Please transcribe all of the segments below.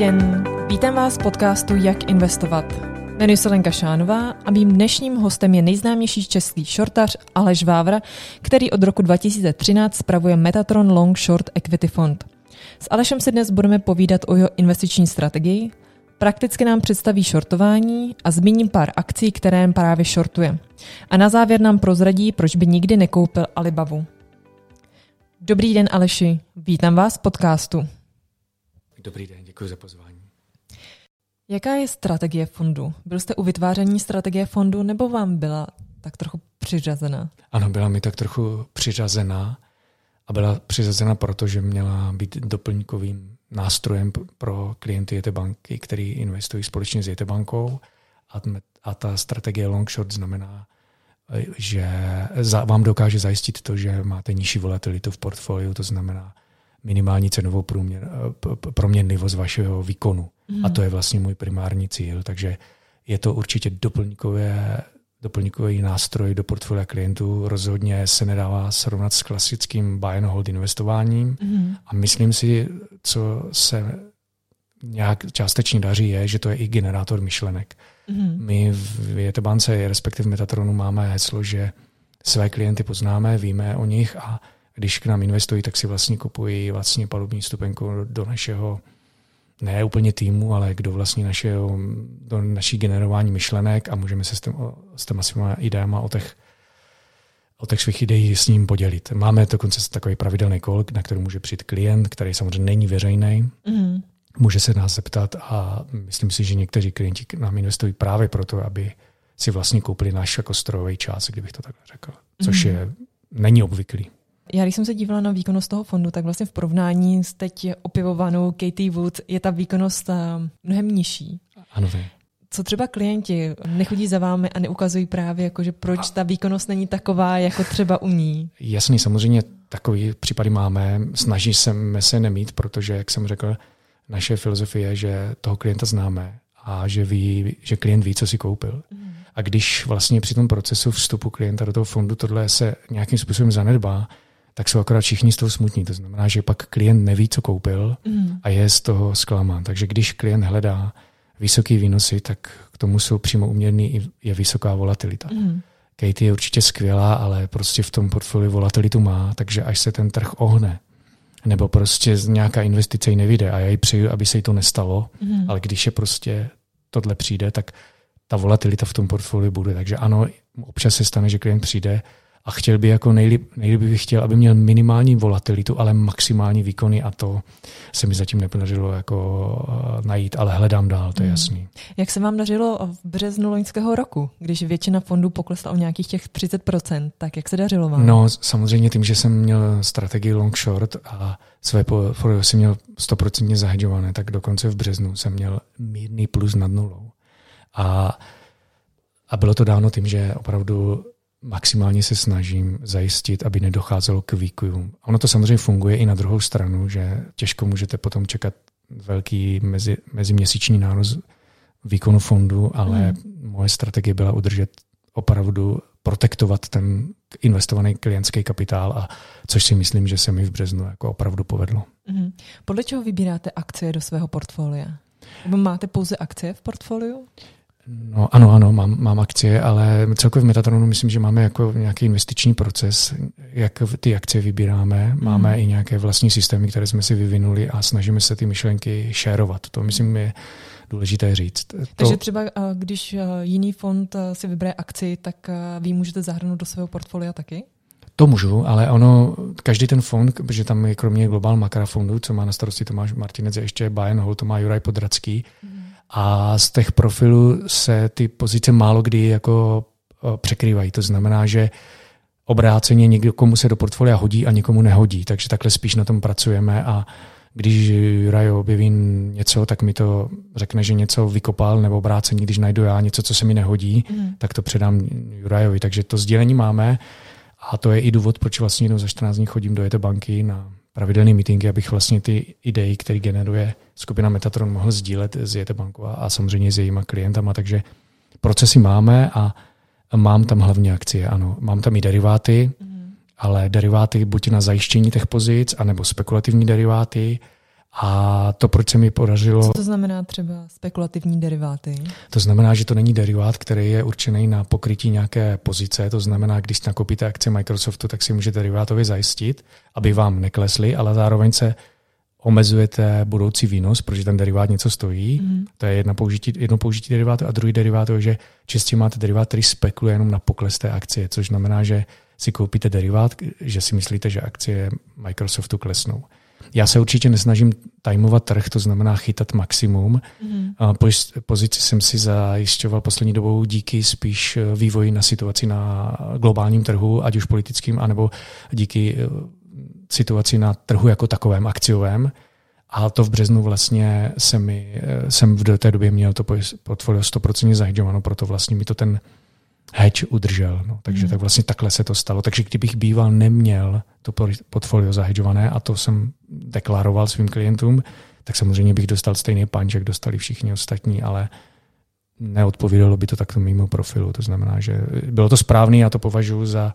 den, vítám vás v podcastu Jak investovat. Jmenuji se Lenka Šánová a mým dnešním hostem je nejznámější český shortař Aleš Vávra, který od roku 2013 spravuje Metatron Long Short Equity Fund. S Alešem si dnes budeme povídat o jeho investiční strategii, prakticky nám představí shortování a zmíním pár akcí, které právě shortuje. A na závěr nám prozradí, proč by nikdy nekoupil Alibavu. Dobrý den Aleši, vítám vás v podcastu. Dobrý den, děkuji za pozvání. Jaká je strategie fondu? Byl jste u vytváření strategie fondu nebo vám byla tak trochu přiřazena? Ano, byla mi tak trochu přiřazená a byla přiřazena proto, že měla být doplňkovým nástrojem pro klienty JT banky, který investují společně s JT bankou a, a ta strategie long short znamená, že vám dokáže zajistit to, že máte nižší volatilitu v portfoliu, to znamená minimální cenovou průměr, eh, proměnlivost vašeho výkonu. Mm. A to je vlastně můj primární cíl. Takže je to určitě doplňkové, doplňkový nástroj do portfolia klientů. Rozhodně se nedává srovnat s klasickým buy and hold investováním. Mm. A myslím si, co se nějak částečně daří, je, že to je i generátor myšlenek. Mm. My v Jetebance, respektive v Metatronu, máme heslo, že své klienty poznáme, víme o nich a když k nám investují, tak si vlastně kupují vlastně palubní stupenku do našeho ne úplně týmu, ale kdo vlastně našeho, do naší generování myšlenek a můžeme se s, tím, s těma svýma ideama o těch, o těch svých ideí s ním podělit. Máme dokonce takový pravidelný kol, na který může přijít klient, který samozřejmě není veřejný. Mm. Může se nás zeptat a myslím si, že někteří klienti k nám investují právě proto, aby si vlastně koupili náš jako strojový čas, kdybych to takhle řekl. Což mm. je, není obvyklý. Já když jsem se dívala na výkonnost toho fondu, tak vlastně v porovnání s teď opivovanou Katie Wood je ta výkonnost uh, mnohem nižší. Ano, vy. Co třeba klienti nechodí za vámi a neukazují právě, jako, že proč ta výkonnost není taková, jako třeba u ní? Jasný, samozřejmě takový případy máme. Snaží se se nemít, protože, jak jsem řekl, naše filozofie je, že toho klienta známe a že, ví, že klient ví, co si koupil. Mm. A když vlastně při tom procesu vstupu klienta do toho fondu tohle se nějakým způsobem zanedbá, tak jsou akorát všichni z toho smutní. To znamená, že pak klient neví, co koupil mm. a je z toho zklamán. Takže když klient hledá vysoké výnosy, tak k tomu jsou přímo uměrný i je vysoká volatilita. Mm. Katie je určitě skvělá, ale prostě v tom portfoliu volatilitu má, takže až se ten trh ohne, nebo prostě nějaká investice ji nevyjde a já ji přeju, aby se jí to nestalo, mm. ale když je prostě tohle přijde, tak ta volatilita v tom portfoliu bude. Takže ano, občas se stane, že klient přijde a chtěl by jako nejlíp, nejlíp bych chtěl, aby měl minimální volatilitu, ale maximální výkony a to se mi zatím nepodařilo jako uh, najít, ale hledám dál, to je hmm. jasný. Jak se vám dařilo v březnu loňského roku, když většina fondů poklesla o nějakých těch 30%, tak jak se dařilo vám? No samozřejmě tím, že jsem měl strategii long short a své portfolio jsem měl 100% zahedžované, tak dokonce v březnu jsem měl mírný plus nad nulou. A, a bylo to dáno tím, že opravdu maximálně se snažím zajistit, aby nedocházelo k výkujům. Ono to samozřejmě funguje i na druhou stranu, že těžko můžete potom čekat velký mezi, meziměsíční nárůst výkonu fondu, ale mm. moje strategie byla udržet opravdu protektovat ten investovaný klientský kapitál, a což si myslím, že se mi v březnu jako opravdu povedlo. Mm. Podle čeho vybíráte akcie do svého portfolia? Nebo máte pouze akcie v portfoliu? No ano, ano, mám, mám akcie, ale celkově v Metatronu myslím, že máme jako nějaký investiční proces, jak ty akcie vybíráme. Máme mm. i nějaké vlastní systémy, které jsme si vyvinuli a snažíme se ty myšlenky šérovat. To myslím je důležité říct. Takže to... třeba když jiný fond si vybere akci, tak vy můžete zahrnout do svého portfolia taky? To můžu, ale ono, každý ten fond, protože tam je kromě Global Makra fondu, co má na starosti Tomáš Martinec, ještě Bayern Hall, to má Juraj Podracký, mm a z těch profilů se ty pozice málo kdy jako překrývají. To znamená, že obráceně někomu se do portfolia hodí a někomu nehodí, takže takhle spíš na tom pracujeme a když Juraj objeví něco, tak mi to řekne, že něco vykopal, nebo obráceně, když najdu já něco, co se mi nehodí, mm. tak to předám Jurajovi. Takže to sdělení máme a to je i důvod, proč vlastně jednou za 14 dní chodím do banky na pravidelné meetingy, abych vlastně ty idei, které generuje skupina Metatron, mohl sdílet s Jetebankou a, a samozřejmě s jejíma klientama. Takže procesy máme a mám tam hlavně akcie, ano. Mám tam i deriváty, mm. ale deriváty buď na zajištění těch pozic, anebo spekulativní deriváty A to, proč se mi podařilo... Co to znamená třeba spekulativní deriváty? To znamená, že to není derivát, který je určený na pokrytí nějaké pozice. To znamená, když nakoupíte akce Microsoftu, tak si můžete derivátově zajistit, aby vám neklesly, ale zároveň se omezujete budoucí výnos, protože ten derivát něco stojí. Mm. To je jedna použití, jedno použití derivátu a druhý derivát je, že čistě máte derivát, který spekuluje jenom na pokles té akcie, což znamená, že si koupíte derivát, že si myslíte, že akcie Microsoftu klesnou. Já se určitě nesnažím tajmovat trh, to znamená chytat maximum. Mm. Pozici jsem si zajišťoval poslední dobou díky spíš vývoji na situaci na globálním trhu, ať už politickým, anebo díky eh, situaci na trhu jako takovém, akciovém. A to v březnu vlastně jsem, mi, eh, jsem v té době měl to portfolio 100% zahedžováno, proto vlastně mi to ten hedge udržel. No. Takže mm. tak vlastně takhle se to stalo. Takže kdybych býval neměl to portfolio zahedžované a to jsem deklaroval svým klientům, tak samozřejmě bych dostal stejný punch, jak dostali všichni ostatní, ale neodpovídalo by to takto mimo profilu. To znamená, že bylo to správný, já to považuji za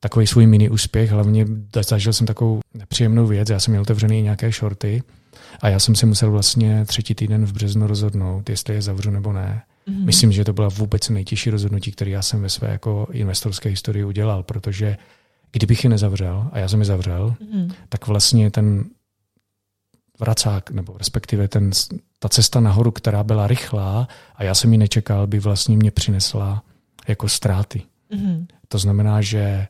takový svůj mini úspěch. Hlavně zažil jsem takovou nepříjemnou věc, já jsem měl otevřený nějaké shorty a já jsem si musel vlastně třetí týden v březnu rozhodnout, jestli je zavřu nebo ne. Mm-hmm. Myslím, že to byla vůbec nejtěžší rozhodnutí, které já jsem ve své jako investorské historii udělal, protože kdybych je nezavřel, a já jsem je zavřel, mm-hmm. tak vlastně ten vracák, nebo respektive ten, ta cesta nahoru, která byla rychlá a já jsem ji nečekal, by vlastně mě přinesla jako ztráty. Mm-hmm. To znamená, že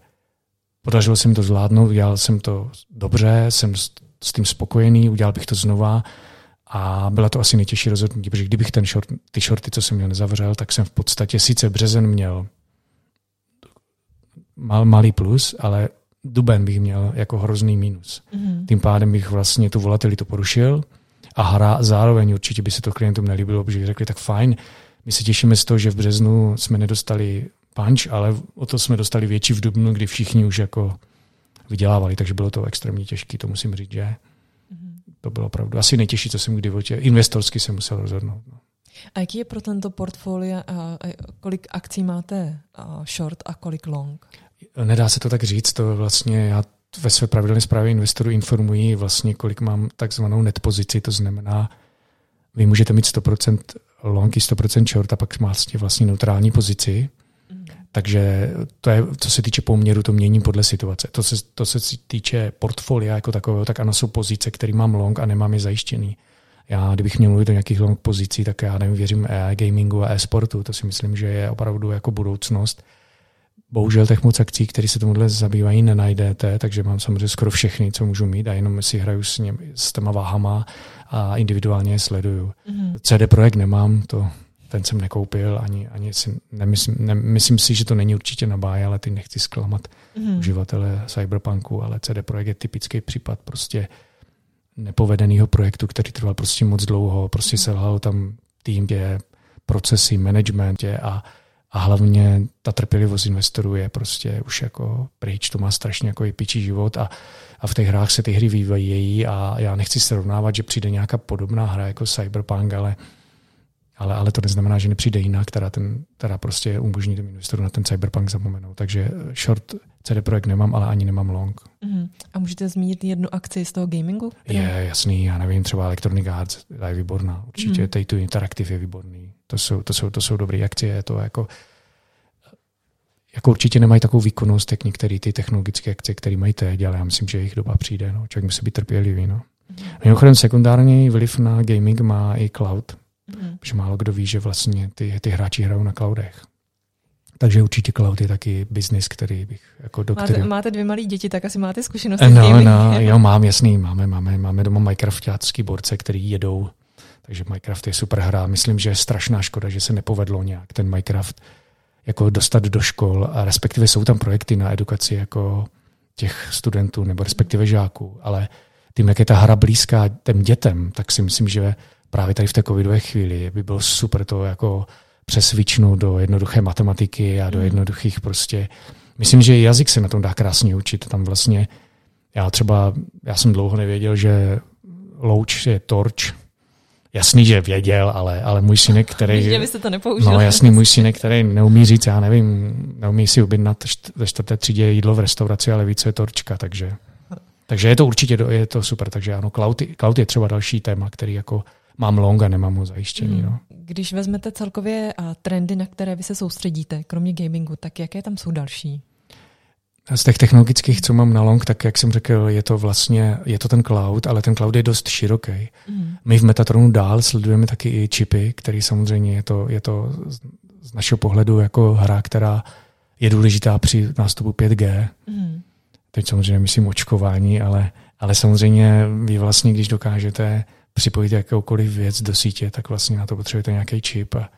podařilo se mi to zvládnout, udělal jsem to dobře, jsem s tím spokojený, udělal bych to znova a byla to asi nejtěžší rozhodnutí, protože kdybych ten short, ty shorty, co jsem měl, nezavřel, tak jsem v podstatě sice březen měl mal, malý plus, ale duben bych měl jako hrozný mínus. Mm-hmm. Tím pádem bych vlastně tu volatilitu porušil a hra zároveň určitě by se to klientům nelíbilo, protože řekli, tak fajn, my se těšíme z toho, že v březnu jsme nedostali punch, ale o to jsme dostali větší v dubnu, kdy všichni už jako vydělávali, takže bylo to extrémně těžké, to musím říct, že to bylo opravdu asi nejtěžší, co jsem kdy v životě investorsky se musel rozhodnout. No. A jaký je pro tento portfolio, kolik akcí máte short a kolik long? Nedá se to tak říct, to vlastně já ve své pravidelné zprávě investorů informuji vlastně, kolik mám takzvanou net pozici, to znamená, vy můžete mít 100% long i 100% short a pak máte vlastně neutrální pozici. Takže to je, co se týče poměru, to mění podle situace. To se, to se týče portfolia jako takového, tak ano, jsou pozice, které mám long a nemám je zajištěný. Já, kdybych měl mluvit o nějakých long pozicí, tak já nevím, věřím e gamingu a e-sportu. To si myslím, že je opravdu jako budoucnost. Bohužel těch moc akcí, které se tomuhle zabývají, nenajdete, takže mám samozřejmě skoro všechny, co můžu mít a jenom si hraju s, něm, s těma váhama a individuálně je sleduju. Mm-hmm. CD Projekt nemám, to ten jsem nekoupil, ani, ani si nemyslím, nemyslím si, že to není určitě na báje, ale ty nechci zklamat mm. uživatele Cyberpunku, ale CD Projekt je typický případ prostě nepovedeného projektu, který trval prostě moc dlouho, prostě selhal tam tým, je procesy, management je a, a hlavně ta trpělivost investorů je prostě už jako pryč, to má strašně jako pičí život a, a v těch hrách se ty hry vyvíjejí a já nechci srovnávat, že přijde nějaká podobná hra jako Cyberpunk, ale ale, ale to neznamená, že nepřijde jiná, která, ten, která prostě umožní těm investorům na ten cyberpunk zapomenout. Takže short CD Projekt nemám, ale ani nemám long. Uh-huh. A můžete zmínit jednu akci z toho gamingu? Je, jasný, já nevím, třeba Electronic Arts, ta je výborná. Určitě uh-huh. Take-Two Interactive je výborný. To jsou, to jsou, to jsou dobré akcie, je to jako jako určitě nemají takovou výkonnost, jak některé ty technologické akcie, které mají teď, ale já myslím, že jejich doba přijde. No. Člověk musí být trpělivý. No. Uh-huh. Mimochodem sekundární vliv na gaming má i cloud. Mm. Protože málo kdo ví, že vlastně ty, ty hráči hrajou na cloudech. Takže určitě cloud je taky biznis, který bych jako do máte, který... máte dvě malé děti, tak asi máte zkušenosti no, s. No, jo, mám, jasný, máme, máme, máme doma Minecraftácký borce, který jedou, takže Minecraft je super hra. Myslím, že je strašná škoda, že se nepovedlo nějak ten Minecraft jako dostat do škol a respektive jsou tam projekty na edukaci jako těch studentů nebo respektive žáků, ale tím, jak je ta hra blízká těm dětem, tak si myslím, že právě tady v té covidové chvíli by bylo super to jako přesvičnout do jednoduché matematiky a do hmm. jednoduchých prostě. Myslím, že jazyk se na tom dá krásně učit. Tam vlastně, já třeba, já jsem dlouho nevěděl, že louč je torč. Jasný, že věděl, ale, ale můj synek, který... Že byste to nepoužil. No jasný, můj synek, který neumí říct, já nevím, neumí si objednat ve čtvrté třídě jídlo v restauraci, ale více je torčka, takže Takže je to určitě je to super. Takže ano, cloud, cloud je třeba další téma, který jako mám long a nemám ho zajištěný. Hmm. No. Když vezmete celkově trendy, na které vy se soustředíte, kromě gamingu, tak jaké tam jsou další? Z těch technologických, co mám na long, tak jak jsem řekl, je to vlastně, je to ten cloud, ale ten cloud je dost široký. Mm. My v Metatronu dál sledujeme taky i čipy, který samozřejmě je to, je to z našeho pohledu jako hra, která je důležitá při nástupu 5G. Mm. Teď samozřejmě myslím očkování, ale, ale samozřejmě vy vlastně, když dokážete připojit jakoukoliv věc do sítě, tak vlastně na to potřebujete nějaký čip a,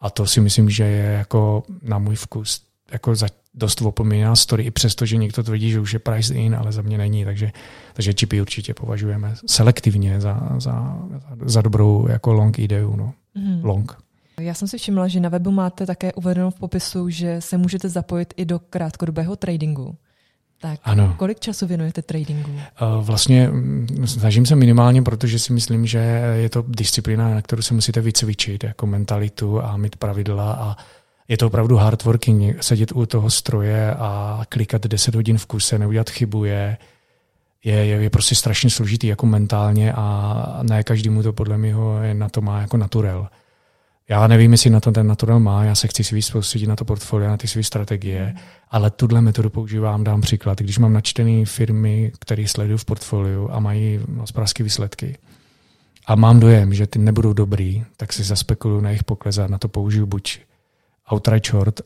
a to si myslím, že je jako na můj vkus jako za, dost opomíná story, i přesto, že někdo tvrdí, že už je price in, ale za mě není, takže, takže čipy určitě považujeme selektivně za, za, za dobrou jako long ideu. No. Mm. Long. Já jsem si všimla, že na webu máte také uvedeno v popisu, že se můžete zapojit i do krátkodobého tradingu. Tak ano. kolik času věnujete tradingu? Vlastně mm, snažím se minimálně, protože si myslím, že je to disciplína, na kterou se musíte vycvičit, jako mentalitu a mít pravidla a je to opravdu hard working, sedět u toho stroje a klikat 10 hodin v kuse, neudělat chybu je, je, je, je prostě strašně složitý jako mentálně a ne každému to podle mě na to má jako naturel. Já nevím, jestli na to ten natural má, já se chci si víc soustředit na to portfolio, na ty své strategie, mm. ale tuhle metodu používám, dám příklad. Když mám načtené firmy, které sleduju v portfoliu a mají hospodářské výsledky a mám dojem, že ty nebudou dobrý, tak si zaspekuluju na jejich pokles a na to použiju buď outright short,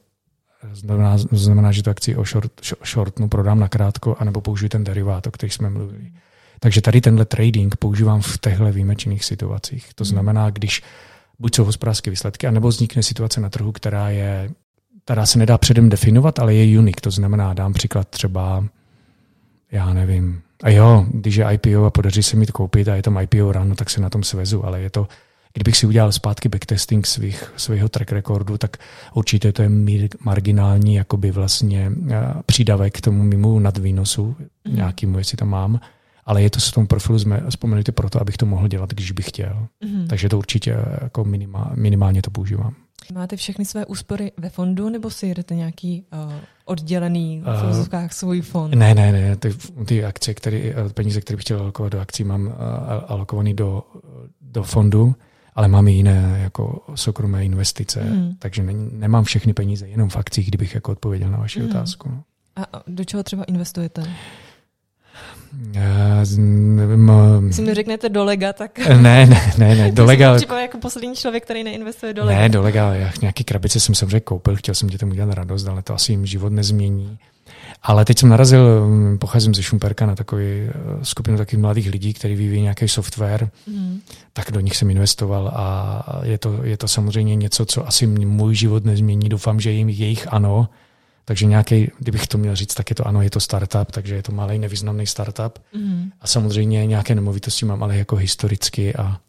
znamená, znamená že tu akci o short, shortnu prodám na krátko, anebo použiju ten derivát, o kterých jsme mluvili. Takže tady tenhle trading používám v těchto výjimečných situacích. To znamená, když buď jsou hospodářské výsledky, anebo vznikne situace na trhu, která je která se nedá předem definovat, ale je unik. To znamená, dám příklad třeba, já nevím, a jo, když je IPO a podaří se mi to koupit a je tam IPO ráno, tak se na tom svezu, ale je to, kdybych si udělal zpátky backtesting svých, svého track recordu, tak určitě to je marginální jakoby vlastně eh, přídavek k tomu mimo nadvýnosu, mm. nějakýmu, jestli tam mám, ale je to v tom profilu vzpomenutý proto, abych to mohl dělat, když bych chtěl. Mm. Takže to určitě eh, jako minima, minimálně to používám. Máte všechny své úspory ve fondu, nebo si jedete nějaký uh, oddělený v uh, svůj fond? Ne, ne, ne. Ty, ty akcie, který, peníze, které bych chtěl alokovat do akcí, mám uh, alokovaný do, do fondu ale mám i jiné jako soukromé investice, mm. takže ne, nemám všechny peníze jenom v akcích, kdybych jako odpověděl na vaši mm. otázku. No. A do čeho třeba investujete? Já nevím, Když mi řeknete do lega, tak... Ne, ne, ne, ne do lega... Třeba jako poslední člověk, který neinvestuje do lega. Ne, do lega, já nějaký krabice jsem samozřejmě koupil, chtěl jsem dětem udělat radost, ale to asi jim život nezmění. Ale teď jsem narazil, mm, pocházím ze Šumperka na takový eh, skupinu takových mladých lidí, kteří vyvíjí nějaký software, mm. tak do nich jsem investoval a je to, je to samozřejmě něco, co asi můj život nezmění. Doufám, že jim jejich ano. Takže nějaký, kdybych to měl říct, tak je to ano, je to startup, takže je to malý nevýznamný startup. Mm. A samozřejmě nějaké nemovitosti mám, ale jako historicky a,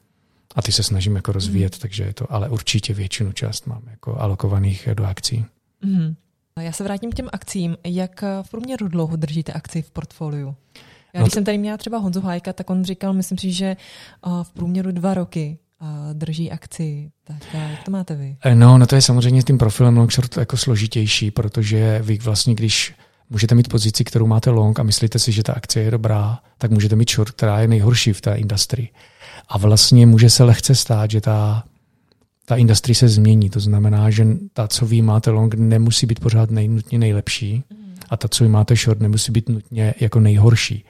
a ty se snažím jako rozvíjet, mm. takže je to, ale určitě většinu část mám jako alokovaných do akcí. Mm. Já se vrátím k těm akcím. Jak v průměru dlouho držíte akci v portfoliu? Já, no když to... jsem tady měla třeba Honzu Hájka, tak on říkal, myslím si, že v průměru dva roky drží akci. Tak jak to máte vy? Eh, no, no to je samozřejmě s tím profilem long short jako složitější, protože vy vlastně, když můžete mít pozici, kterou máte long a myslíte si, že ta akcie je dobrá, tak můžete mít short, která je nejhorší v té industrii. A vlastně může se lehce stát, že ta ta industrie se změní. To znamená, že ta, co vy máte long, nemusí být pořád nejnutně nejlepší a ta, co vy máte short, nemusí být nutně jako nejhorší.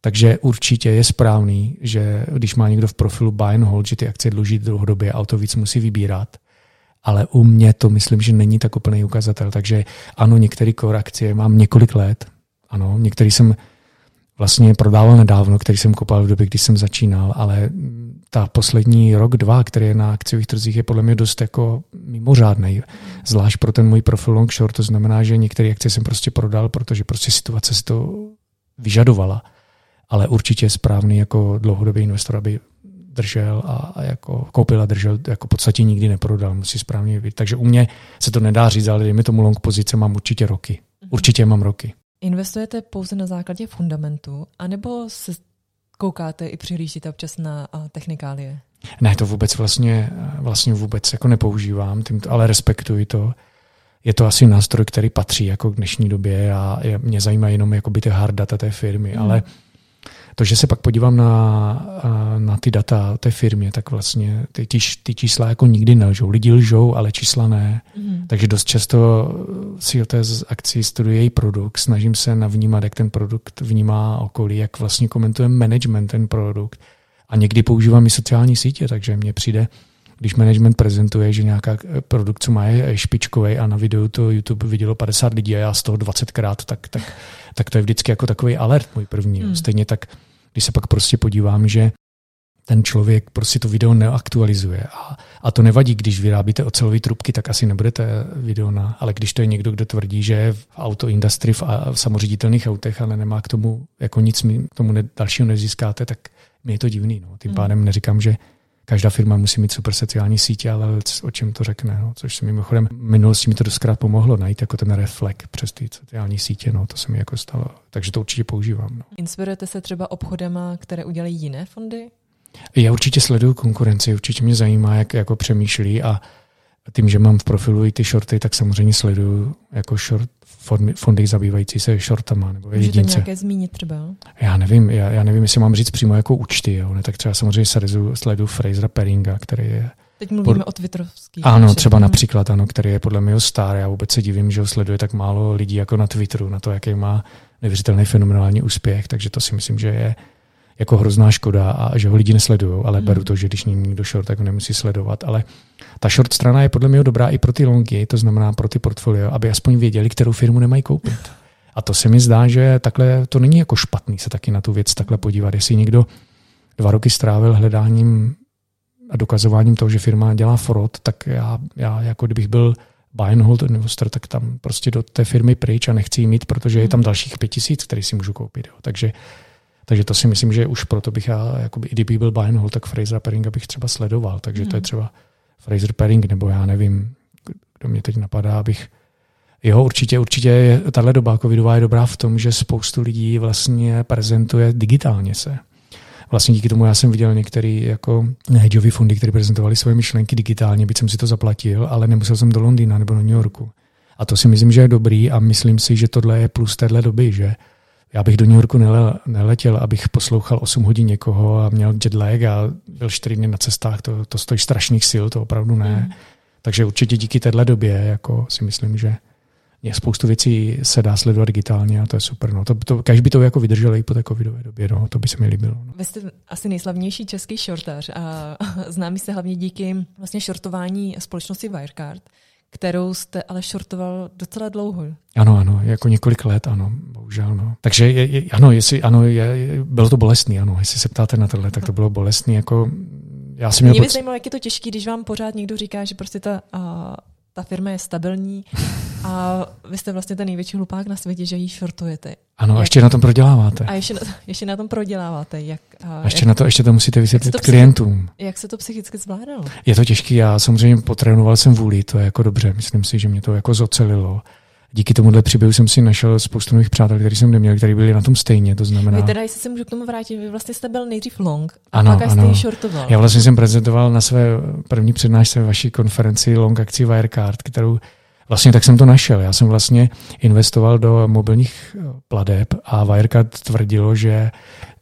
Takže určitě je správný, že když má někdo v profilu buy and hold, že ty akcie dluží dlouhodobě a o to víc musí vybírat. Ale u mě to myslím, že není tak úplný ukazatel. Takže ano, některé core akcie mám několik let. Ano, některý jsem vlastně prodával nedávno, který jsem kopal v době, kdy jsem začínal, ale ta poslední rok, dva, který je na akciových trzích, je podle mě dost jako mimořádný. Zvlášť pro ten můj profil long short, to znamená, že některé akcie jsem prostě prodal, protože prostě situace si to vyžadovala. Ale určitě je správný jako dlouhodobý investor, aby držel a, a jako koupil a držel, jako v podstatě nikdy neprodal, musí správně být. Takže u mě se to nedá říct, ale dejme tomu long pozice mám určitě roky. Určitě mám roky. Investujete pouze na základě fundamentu, anebo se koukáte i přihlížíte občas na technikálie? Ne, to vůbec vlastně, vlastně vůbec jako nepoužívám, tím, ale respektuji to. Je to asi nástroj, který patří jako k dnešní době a je, mě zajímá jenom jako by ty hard data té firmy, hmm. ale to, že se pak podívám na, na ty data té firmě, tak vlastně ty, ty, ty čísla jako nikdy nelžou. Lidi lžou, ale čísla ne. Mm. Takže dost často si o té akci studuji její produkt, snažím se navnímat, jak ten produkt vnímá okolí, jak vlastně komentuje management ten produkt. A někdy používám i sociální sítě, takže mně přijde, když management prezentuje, že nějaká produkt, co má, je špičkový a na videu to YouTube vidělo 50 lidí a já z toho 20krát, tak, tak, tak to je vždycky jako takový alert můj první. Hmm. Stejně tak, když se pak prostě podívám, že ten člověk prostě to video neaktualizuje. A, a to nevadí, když vyrábíte ocelové trubky, tak asi nebudete video na, ale když to je někdo, kdo tvrdí, že je v autoindustrii, v, v samoředitelných autech, ale nemá k tomu jako nic, tomu ne, dalšího nezískáte, tak mi je to divný. No. Tím hmm. pádem neříkám, že každá firma musí mít super sociální sítě, ale o čem to řekne, no, což se mimochodem v minulosti mi to doskrát pomohlo najít jako ten reflekt přes ty sociální sítě, no, to se mi jako stalo, takže to určitě používám. No. Inspirujete se třeba obchodama, které udělají jiné fondy? Já určitě sleduju konkurenci, určitě mě zajímá, jak jako přemýšlí a tím, že mám v profilu i ty shorty, tak samozřejmě sleduju jako short fondy, fondy zabývající se shortama nebo Můžete jedince. nějaké zmínit třeba? Já nevím, já, já nevím, jestli mám říct přímo jako účty, jo. Ne, tak třeba samozřejmě sleduju, sleduju Frasera Peringa, který je Teď mluvíme pod... o twitterovských. Ano, účet, třeba ne? například, ano, který je podle mě star. Já vůbec se divím, že ho sleduje tak málo lidí jako na Twitteru, na to, jaký má neuvěřitelný fenomenální úspěch, takže to si myslím, že je jako hrozná škoda a že ho lidi nesledují, ale hmm. beru to, že když není někdo short, tak ho nemusí sledovat. Ale ta short strana je podle mě dobrá i pro ty longy, to znamená pro ty portfolio, aby aspoň věděli, kterou firmu nemají koupit. A to se mi zdá, že takhle to není jako špatný se taky na tu věc takhle podívat. Jestli někdo dva roky strávil hledáním a dokazováním toho, že firma dělá fraud, tak já, já jako kdybych byl buy and hold investor, tak tam prostě do té firmy pryč a nechci jí mít, protože je tam dalších pět tisíc, který si můžu koupit. Jo. Takže takže to si myslím, že už proto bych já, jakoby, i kdyby byl buy hold, tak Fraser Peringa bych třeba sledoval. Takže hmm. to je hmm. třeba Fraser Pering, nebo já nevím, kdo mě teď napadá, abych Jo, určitě, určitě je, tahle doba covidová je dobrá v tom, že spoustu lidí vlastně prezentuje digitálně se. Vlastně díky tomu já jsem viděl některé jako hedžové fondy, které prezentovali svoje myšlenky digitálně, byť jsem si to zaplatil, ale nemusel jsem do Londýna nebo do New Yorku. A to si myslím, že je dobrý a myslím si, že tohle je plus téhle doby, že já bych do New Yorku nele, neletěl, abych poslouchal 8 hodin někoho a měl jet a byl 4 dny na cestách, to, to stojí strašných sil, to opravdu ne. Mm. Takže určitě díky téhle době jako si myslím, že je spoustu věcí se dá sledovat digitálně a to je super. No. To, to, každý by to jako vydržel i po té covidové době, no. to by se mi líbilo. No. Vy jste asi nejslavnější český shortař a známý se hlavně díky vlastně shortování společnosti Wirecard kterou jste ale shortoval docela dlouho. Ano, ano, jako několik let, ano, bohužel, no. Takže je, je, ano, jestli, ano, je, bylo to bolestný, ano, jestli se ptáte na tohle, tak to bylo bolestný, jako já jsem měl Mě by zajímalo, jak je to těžké, když vám pořád někdo říká, že prostě ta, a, ta firma je stabilní a vy jste vlastně ten největší hlupák na světě, že ji shortujete. Ano, jak, ještě na tom proděláváte. A ještě na, ještě na tom proděláváte. Jak, a ještě, jak, na to, ještě to musíte vysvětlit jak klientům. Jak se to psychicky zvládalo? Je to těžké, já samozřejmě potrénoval jsem vůli, to je jako dobře, myslím si, že mě to jako zocelilo díky tomuhle příběhu jsem si našel spoustu nových přátel, který jsem neměl, kteří byli na tom stejně, to znamená... Vy teda, jestli se můžu k tomu vrátit, vy vlastně jste byl nejdřív long a ano, pak ano. jste shortoval. Já vlastně jsem prezentoval na své první přednášce vaší konferenci long akci Wirecard, kterou Vlastně tak jsem to našel. Já jsem vlastně investoval do mobilních pladeb a Wirecard tvrdilo, že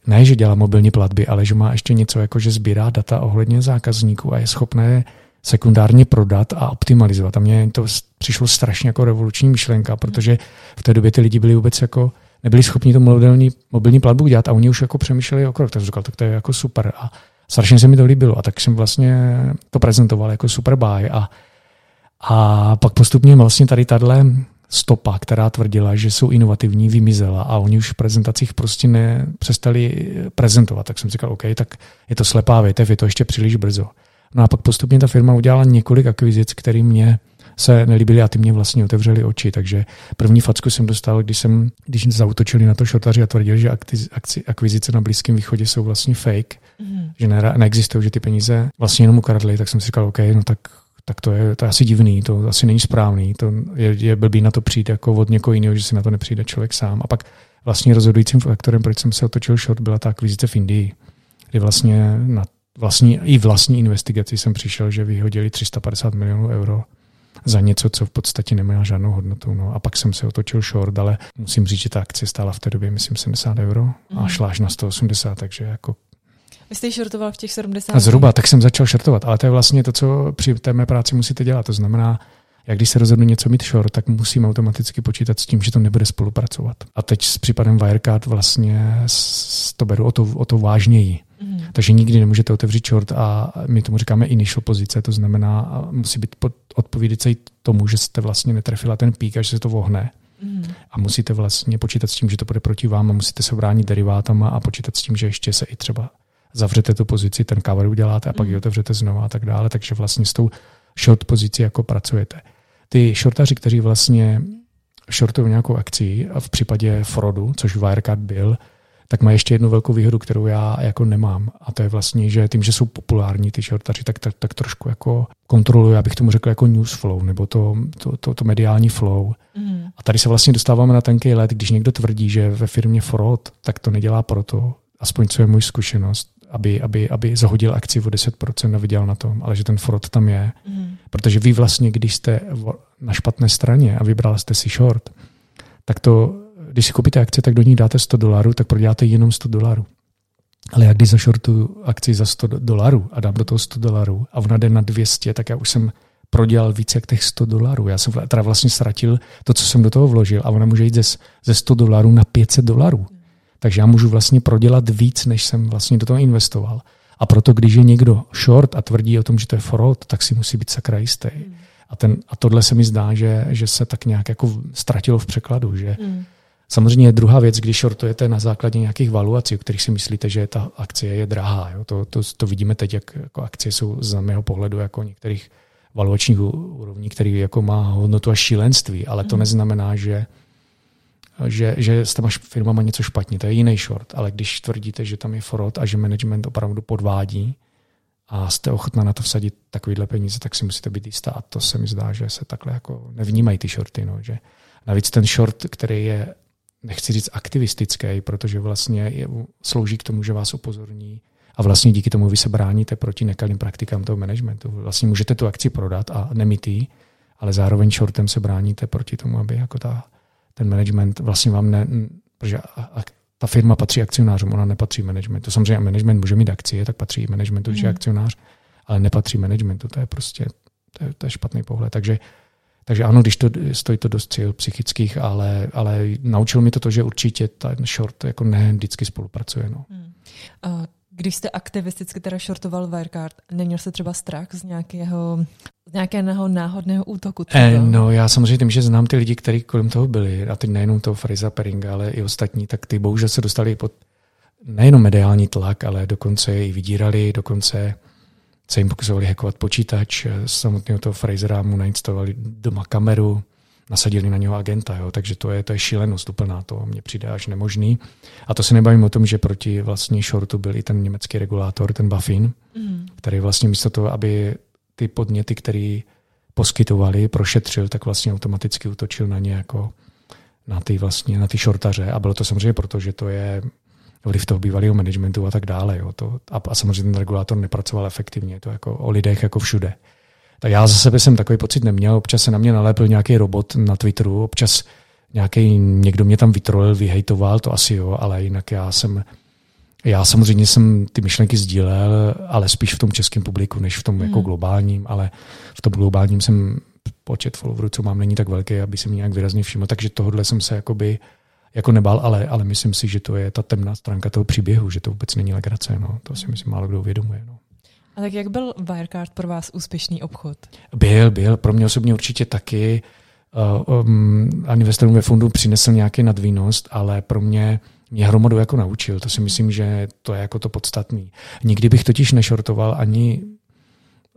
ne, že dělá mobilní platby, ale že má ještě něco jako, že sbírá data ohledně zákazníků a je schopné sekundárně prodat a optimalizovat. A mně to přišlo strašně jako revoluční myšlenka, protože v té době ty lidi byli vůbec jako nebyli schopni to mobilní, mobilní platbu dělat a oni už jako přemýšleli o krok. Tak jsem říkal, tak to je jako super. A strašně se mi to líbilo. A tak jsem vlastně to prezentoval jako super buy a a pak postupně vlastně tady tahle stopa, která tvrdila, že jsou inovativní, vymizela a oni už v prezentacích prostě nepřestali prezentovat. Tak jsem říkal, OK, tak je to slepá větev, je to ještě příliš brzo. No a pak postupně ta firma udělala několik akvizic, které mě se nelíbily a ty mě vlastně otevřely oči. Takže první facku jsem dostal, když jsem, když zautočili na to šotaři a tvrdili, že akci, akvizice na Blízkém východě jsou vlastně fake, mm. že ne, neexistují, že ty peníze vlastně jenom ukradly, tak jsem si říkal, OK, no tak tak to je, to je asi divný, to asi není správný, to je, je blbý na to přijít jako od někoho jiného, že si na to nepřijde člověk sám. A pak vlastně rozhodujícím faktorem, proč jsem se otočil short, byla ta akvizice v Indii, kdy vlastně na vlastní, i vlastní investigaci jsem přišel, že vyhodili 350 milionů euro za něco, co v podstatě nemá žádnou hodnotu. No. A pak jsem se otočil short, ale musím říct, že ta akcie stála v té době, myslím, 70 euro a mhm. šla až na 180, takže jako vy jste shortoval v těch 70? A zhruba, tak jsem začal shortovat. Ale to je vlastně to, co při té mé práci musíte dělat. To znamená, jak když se rozhodnu něco mít short, tak musím automaticky počítat s tím, že to nebude spolupracovat. A teď s případem Wirecard vlastně to beru o to, o to vážněji. Mm. Takže nikdy nemůžete otevřít short a my tomu říkáme initial pozice, to znamená, musí být odpovídající tomu, že jste vlastně netrefila ten pík a že se to vohne. Mm. A musíte vlastně počítat s tím, že to bude proti vám a musíte se bránit derivátama a počítat s tím, že ještě se i třeba zavřete tu pozici, ten cover uděláte a pak ji mhm. otevřete znova a tak dále. Takže vlastně s tou short pozicí jako pracujete. Ty shortaři, kteří vlastně shortují nějakou akci a v případě Frodu, což Wirecard byl, tak má ještě jednu velkou výhodu, kterou já jako nemám. A to je vlastně, že tím, že jsou populární ty shortaři, tak, tak, tak trošku jako kontrolují, abych tomu řekl, jako news flow, nebo to, to, to, to mediální flow. Mm. A tady se vlastně dostáváme na tenký let, když někdo tvrdí, že ve firmě fraud, tak to nedělá proto, aspoň co je můj zkušenost, aby, aby, aby zahodil akci o 10% a vydělal na tom, ale že ten fraud tam je. Mm. Protože vy vlastně, když jste na špatné straně a vybral jste si short, tak to, když si koupíte akci, tak do ní dáte 100 dolarů, tak proděláte jenom 100 dolarů. Ale jak když zašortu akci za 100 dolarů a dám do toho 100 dolarů a ona jde na 200, tak já už jsem prodělal více jak těch 100 dolarů. Já jsem teda vlastně ztratil to, co jsem do toho vložil a ona může jít ze, ze 100 dolarů na 500 dolarů. Takže já můžu vlastně prodělat víc, než jsem vlastně do toho investoval. A proto, když je někdo short a tvrdí o tom, že to je fraud, tak si musí být sakra jistý. Mm. A, ten, a tohle se mi zdá, že, že se tak nějak jako ztratilo v překladu. Že mm. Samozřejmě je druhá věc, když shortujete na základě nějakých valuací, o kterých si myslíte, že ta akcie je drahá. Jo? To, to, to vidíme teď, jak jako akcie jsou z mého pohledu jako některých valuačních úrovní, který jako má hodnotu a šílenství, ale to mm. neznamená, že že, že s těma firmama něco špatně, to je jiný short, ale když tvrdíte, že tam je fraud a že management opravdu podvádí a jste ochotná na to vsadit takovýhle peníze, tak si musíte být jistá a to se mi zdá, že se takhle jako nevnímají ty shorty. No, že navíc ten short, který je, nechci říct aktivistický, protože vlastně je, slouží k tomu, že vás upozorní a vlastně díky tomu vy se bráníte proti nekalým praktikám toho managementu. Vlastně můžete tu akci prodat a nemít ale zároveň shortem se bráníte proti tomu, aby jako ta ten management vlastně vám ne, protože ta firma patří akcionářům, ona nepatří managementu. Samozřejmě management může mít akcie, tak patří managementu, když je mhm. akcionář, ale nepatří managementu. To je prostě to je, to je špatný pohled. Takže, takže ano, když to stojí to dost cíl psychických, ale, ale naučil mi to to, že určitě ten short jako ne vždycky spolupracuje. No. Hmm. Když jste aktivisticky teda shortoval Wirecard, neměl jste třeba strach z nějakého, z nějakého náhodného útoku? Eh, no já samozřejmě tím, že znám ty lidi, kteří kolem toho byli, a teď nejenom toho Friza Peringa, ale i ostatní, tak ty bohužel se dostali pod nejenom mediální tlak, ale dokonce i vydírali, dokonce se jim pokusovali hackovat počítač, samotného toho Frasera mu nainstalovali doma kameru, nasadili na něho agenta, jo? takže to je, to je šílenost úplná, to mně přijde až nemožný. A to se nebavím o tom, že proti vlastně shortu byl i ten německý regulátor, ten Buffin, mm. který vlastně místo toho, aby ty podněty, které poskytovali, prošetřil, tak vlastně automaticky útočil na ně jako na ty vlastně, na ty shortaře a bylo to samozřejmě proto, že to je vliv toho bývalého managementu a tak dále. Jo. To, a, a samozřejmě ten regulátor nepracoval efektivně, je to jako o lidech jako všude. Tak já za sebe jsem takový pocit neměl. Občas se na mě nalepil nějaký robot na Twitteru, občas nějaký, někdo mě tam vytrolil, vyhejtoval, to asi jo, ale jinak já jsem, já samozřejmě jsem ty myšlenky sdílel, ale spíš v tom českém publiku, než v tom jako hmm. jako globálním, ale v tom globálním jsem počet followerů, co mám, není tak velký, aby se mi nějak výrazně všiml, takže tohle jsem se jakoby jako nebál, ale, ale myslím si, že to je ta temná stránka toho příběhu, že to vůbec není legrace, no. to si myslím málo kdo uvědomuje. No. A tak jak byl Wirecard pro vás úspěšný obchod? Byl, byl. Pro mě osobně určitě taky. Uh, um, investorům ve fondu přinesl nějaký nadvýnost, ale pro mě mě hromadu jako naučil. To si myslím, že to je jako to podstatný. Nikdy bych totiž nešortoval ani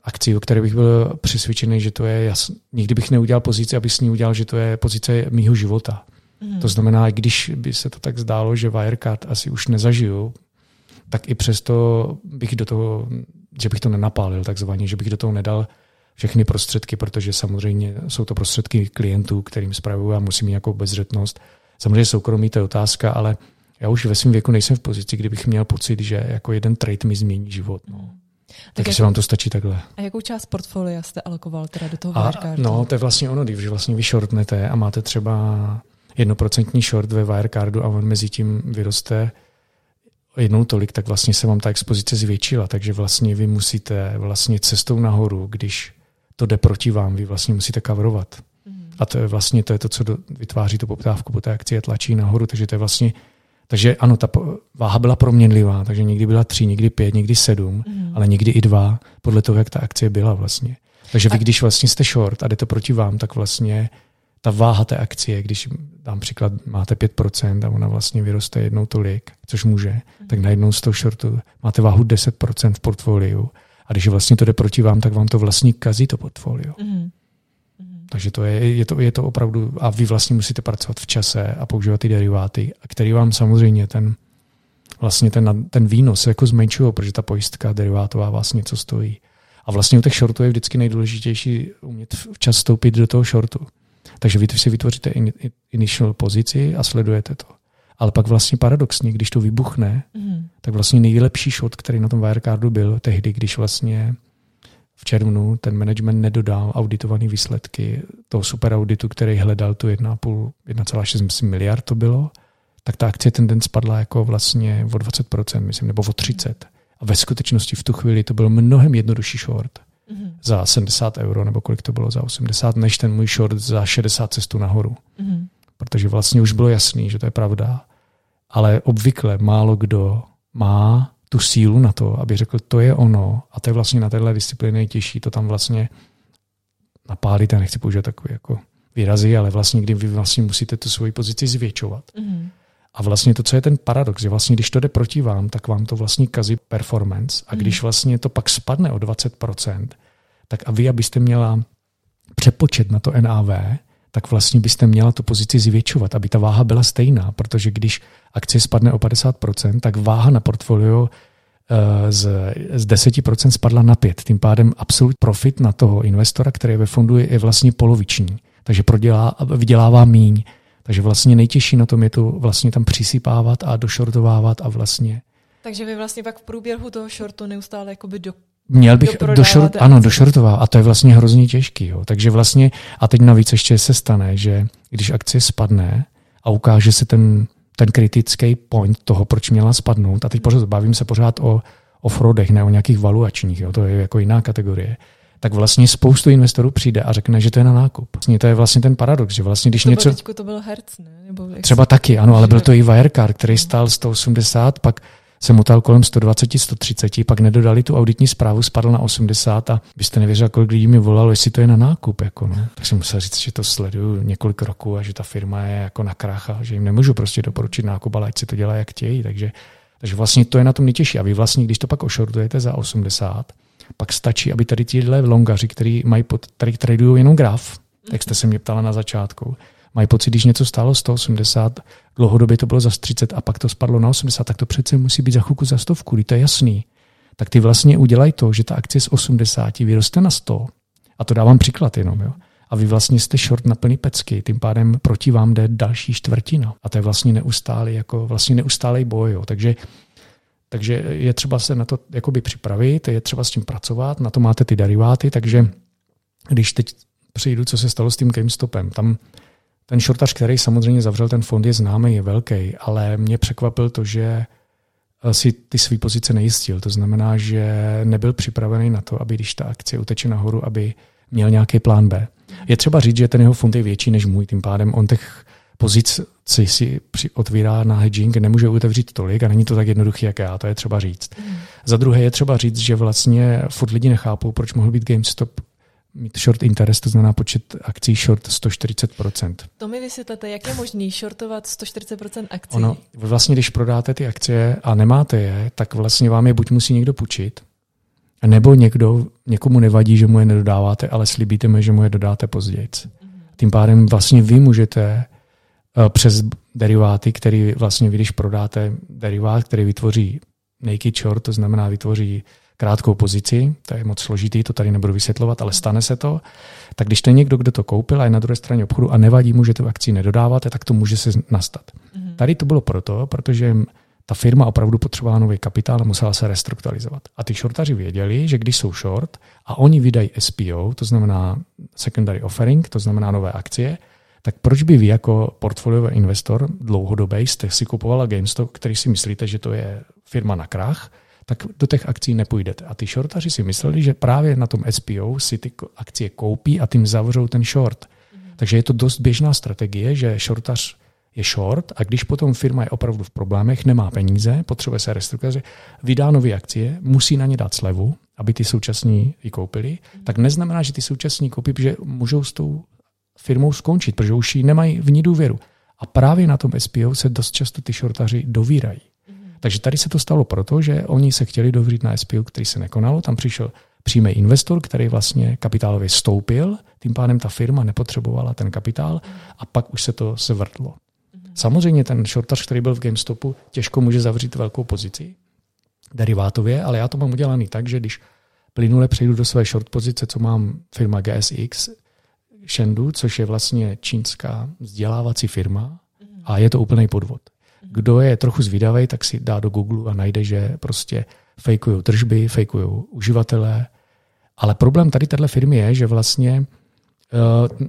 akci, o které bych byl přesvědčený, že to je jasný. Nikdy bych neudělal pozici, aby s ní udělal, že to je pozice mýho života. Mm. To znamená, i když by se to tak zdálo, že Wirecard asi už nezažiju, tak i přesto bych do toho že bych to nenapálil takzvaně, že bych do toho nedal všechny prostředky, protože samozřejmě jsou to prostředky klientů, kterým spravuju a musím mít nějakou bezřetnost. Samozřejmě soukromí to je otázka, ale já už ve svém věku nejsem v pozici, kdybych měl pocit, že jako jeden trade mi změní život. No. Tak Takže se vám to stačí takhle. A jakou část portfolia jste alokoval teda do toho a, No, to je vlastně ono, když vlastně vy shortnete a máte třeba jednoprocentní short ve Wirecardu a on mezi tím vyroste jednou tolik, tak vlastně se vám ta expozice zvětšila, takže vlastně vy musíte vlastně cestou nahoru, když to jde proti vám, vy vlastně musíte coverovat. Mm. A to je vlastně to, je to co do, vytváří tu poptávku po té akci, tlačí nahoru, takže to je vlastně takže ano, ta váha byla proměnlivá, takže někdy byla tři, někdy pět, někdy sedm, mm. ale někdy i dva, podle toho, jak ta akcie byla vlastně. Takže vy, když vlastně jste short a jde to proti vám, tak vlastně ta váha té akcie, když dám příklad, máte 5% a ona vlastně vyroste jednou tolik, což může, mm. tak najednou z toho shortu máte váhu 10% v portfoliu a když vlastně to jde proti vám, tak vám to vlastně kazí to portfolio. Mm. Takže to je, je, to, je to opravdu, a vy vlastně musíte pracovat v čase a používat ty deriváty, který vám samozřejmě ten, vlastně ten, ten výnos jako zmenšují, protože ta pojistka derivátová vás něco stojí. A vlastně u těch shortů je vždycky nejdůležitější umět včas vstoupit do toho shortu. Takže vy si vytvoříte initial pozici a sledujete to. Ale pak vlastně paradoxně, když to vybuchne, mm. tak vlastně nejlepší short, který na tom Wirecardu byl tehdy, když vlastně v červnu ten management nedodal auditované výsledky toho superauditu, který hledal tu 1,5, 1,6 miliard to bylo, tak ta akcie ten den spadla jako vlastně o 20%, myslím, nebo o 30%. A ve skutečnosti v tu chvíli to byl mnohem jednodušší short mm-hmm. za 70 euro, nebo kolik to bylo za 80, než ten můj short za 60 cestů nahoru. Mm-hmm. Protože vlastně už bylo jasný, že to je pravda. Ale obvykle málo kdo má tu sílu na to, aby řekl, to je ono a to je vlastně na téhle disciplíně nejtěžší, to tam vlastně napálit, já nechci použít takové jako výrazy, ale vlastně kdy vy vlastně musíte tu svoji pozici zvětšovat. Mm-hmm. A vlastně to, co je ten paradox, že vlastně když to jde proti vám, tak vám to vlastně kazí performance a když mm-hmm. vlastně to pak spadne o 20%, tak a vy, abyste měla přepočet na to NAV, tak vlastně byste měla tu pozici zvětšovat, aby ta váha byla stejná, protože když akcie spadne o 50%, tak váha na portfolio eh, z, z 10% spadla na 5. Tím pádem absolut profit na toho investora, který je ve fondu, je vlastně poloviční. Takže prodělá, vydělává míň. Takže vlastně nejtěžší na tom je to vlastně tam přisypávat a došortovávat a vlastně takže vy vlastně pak v průběhu toho shortu neustále jakoby do, Měl bych do short, ano, došortová a to je vlastně hrozně těžký. Jo. Takže vlastně, a teď navíc ještě se stane, že když akcie spadne a ukáže se ten, ten kritický point toho, proč měla spadnout, a teď pořád bavím se pořád o offroadech, ne o nějakých valuačních, jo, to je jako jiná kategorie, tak vlastně spoustu investorů přijde a řekne, že to je na nákup. Vlastně to je vlastně ten paradox, že vlastně když to něco... Byl, to byl Hertz, ne? Nebo třeba taky, ano, ale byl to i Wirecard, který stál 180, pak se motal kolem 120, 130, pak nedodali tu auditní zprávu, spadl na 80 a byste nevěřil, kolik lidí mi volalo, jestli to je na nákup. Jako no. Tak jsem musel říct, že to sleduju několik roků a že ta firma je jako na krach a že jim nemůžu prostě doporučit nákup, ale ať si to dělá, jak chtějí. Takže, takže vlastně to je na tom nejtěžší. A vy vlastně, když to pak ošortujete za 80, pak stačí, aby tady tyhle longaři, který mají pod, tady tradují jenom graf, jak jste se mě ptala na začátku, mají pocit, když něco stálo 180, dlouhodobě to bylo za 30 a pak to spadlo na 80, tak to přece musí být za chvilku za stovku, to je jasný. Tak ty vlastně udělají to, že ta akcie z 80 vyroste na 100. A to dávám příklad jenom. Jo. A vy vlastně jste short na plný pecky, tím pádem proti vám jde další čtvrtina. A to je vlastně neustálý, jako vlastně neustálý boj. Jo. Takže takže je třeba se na to jakoby připravit, je třeba s tím pracovat, na to máte ty deriváty, takže když teď přijdu, co se stalo s tím GameStopem, tam ten šortař, který samozřejmě zavřel ten fond, je známý, je velký, ale mě překvapil to, že eh, si ty své pozice nejistil. To znamená, že nebyl připravený na to, aby když ta akcie uteče nahoru, aby měl nějaký plán B. Je třeba říct, že ten jeho fond je větší než můj, tím pádem on těch pozic si otvírá na hedging, nemůže otevřít tolik a není to tak jednoduché, jak já, to je třeba říct. Mm. Za druhé je třeba říct, že vlastně furt lidi nechápou, proč mohl být GameStop mít short interest, to znamená počet akcí short 140%. To mi vysvětlete, jak je možný shortovat 140% akcí? Ono, vlastně když prodáte ty akcie a nemáte je, tak vlastně vám je buď musí někdo půjčit, nebo někdo, někomu nevadí, že mu je nedodáváte, ale slíbíte mi, že mu je dodáte později. Mm-hmm. Tím pádem vlastně vy můžete uh, přes deriváty, který vlastně vy, když prodáte derivát, který vytvoří naked short, to znamená vytvoří krátkou pozici, to je moc složitý, to tady nebudu vysvětlovat, ale stane se to, tak když to je někdo, kdo to koupil a je na druhé straně obchodu a nevadí mu, že tu akci nedodáváte, tak to může se nastat. Mm-hmm. Tady to bylo proto, protože ta firma opravdu potřebovala nový kapitál a musela se restrukturalizovat. A ty shortaři věděli, že když jsou short a oni vydají SPO, to znamená secondary offering, to znamená nové akcie, tak proč by vy jako portfoliový investor dlouhodobý jste si kupovala GameStop, který si myslíte, že to je firma na krach, tak do těch akcí nepůjdete. A ty shortaři si mysleli, že právě na tom SPO si ty akcie koupí a tím zavřou ten short. Mm. Takže je to dost běžná strategie, že shortař je short a když potom firma je opravdu v problémech, nemá peníze, potřebuje se restrukturalizovat, vydá nové akcie, musí na ně dát slevu, aby ty současní ji koupili, tak neznamená, že ty současní koupí, že můžou s tou firmou skončit, protože už ji nemají v ní důvěru. A právě na tom SPO se dost často ty shortaři dovírají. Takže tady se to stalo proto, že oni se chtěli dovřít na SPO, který se nekonalo, tam přišel přímý investor, který vlastně kapitálově stoupil, tím pádem ta firma nepotřebovala ten kapitál a pak už se to zvrtlo. Samozřejmě ten shortař, který byl v GameStopu, těžko může zavřít velkou pozici derivátově, ale já to mám udělaný tak, že když plynule přejdu do své short pozice, co mám firma GSX, Shendu, což je vlastně čínská vzdělávací firma a je to úplný podvod. Kdo je trochu zvídavý, tak si dá do Google a najde, že prostě fejkují tržby, fejkují uživatelé. Ale problém tady téhle firmy je, že vlastně uh,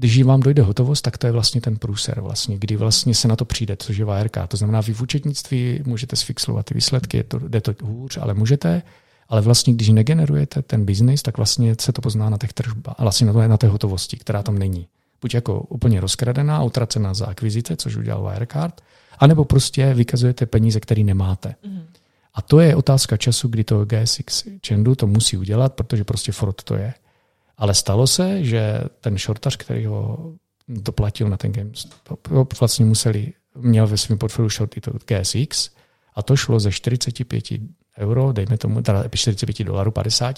když vám dojde hotovost, tak to je vlastně ten průser, vlastně, kdy vlastně se na to přijde, což je VRK. To znamená, vy v účetnictví můžete sfixlovat ty výsledky, je to, jde to hůř, ale můžete, ale vlastně, když negenerujete ten biznis, tak vlastně se to pozná na těch tržbách, vlastně na, to, na té hotovosti, která tam není. Buď jako úplně rozkradená, utracená za akvizice, což udělal Wirecard, anebo prostě vykazujete peníze, které nemáte. Mm-hmm. A to je otázka času, kdy to GSX Chandu to musí udělat, protože prostě Ford to je. Ale stalo se, že ten shortař, který ho doplatil na ten GameStop, vlastně museli, měl ve svém portfoliu short i to GSX a to šlo ze 45 euro, dejme tomu, teda 45 dolarů 50,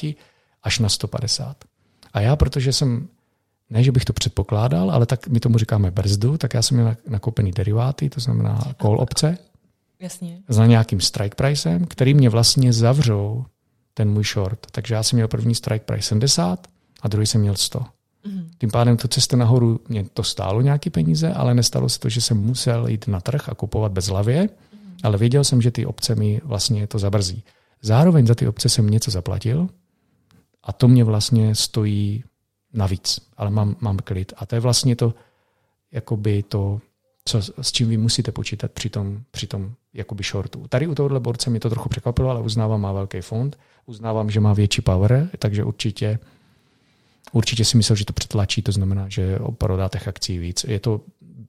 až na 150. A já, protože jsem, ne, že bych to předpokládal, ale tak my tomu říkáme brzdu, tak já jsem měl nakoupený deriváty, to znamená call opce, Jasně. za nějakým strike pricem, který mě vlastně zavřou ten můj short. Takže já jsem měl první strike price 70 a druhý jsem měl 100. Mm-hmm. Tím pádem to cesta nahoru mě to stálo nějaké peníze, ale nestalo se to, že jsem musel jít na trh a kupovat bez hlavě, mm-hmm. ale věděl jsem, že ty obce mi vlastně to zabrzí. Zároveň za ty obce jsem něco zaplatil a to mě vlastně stojí navíc, ale mám, mám klid. A to je vlastně to, jakoby to, co, s čím vy musíte počítat při tom, při tom jakoby shortu. Tady u tohohle borce mě to trochu překvapilo, ale uznávám, má velký fond, uznávám, že má větší power, takže určitě Určitě si myslel, že to přetlačí, to znamená, že prodá těch akcí víc. Je to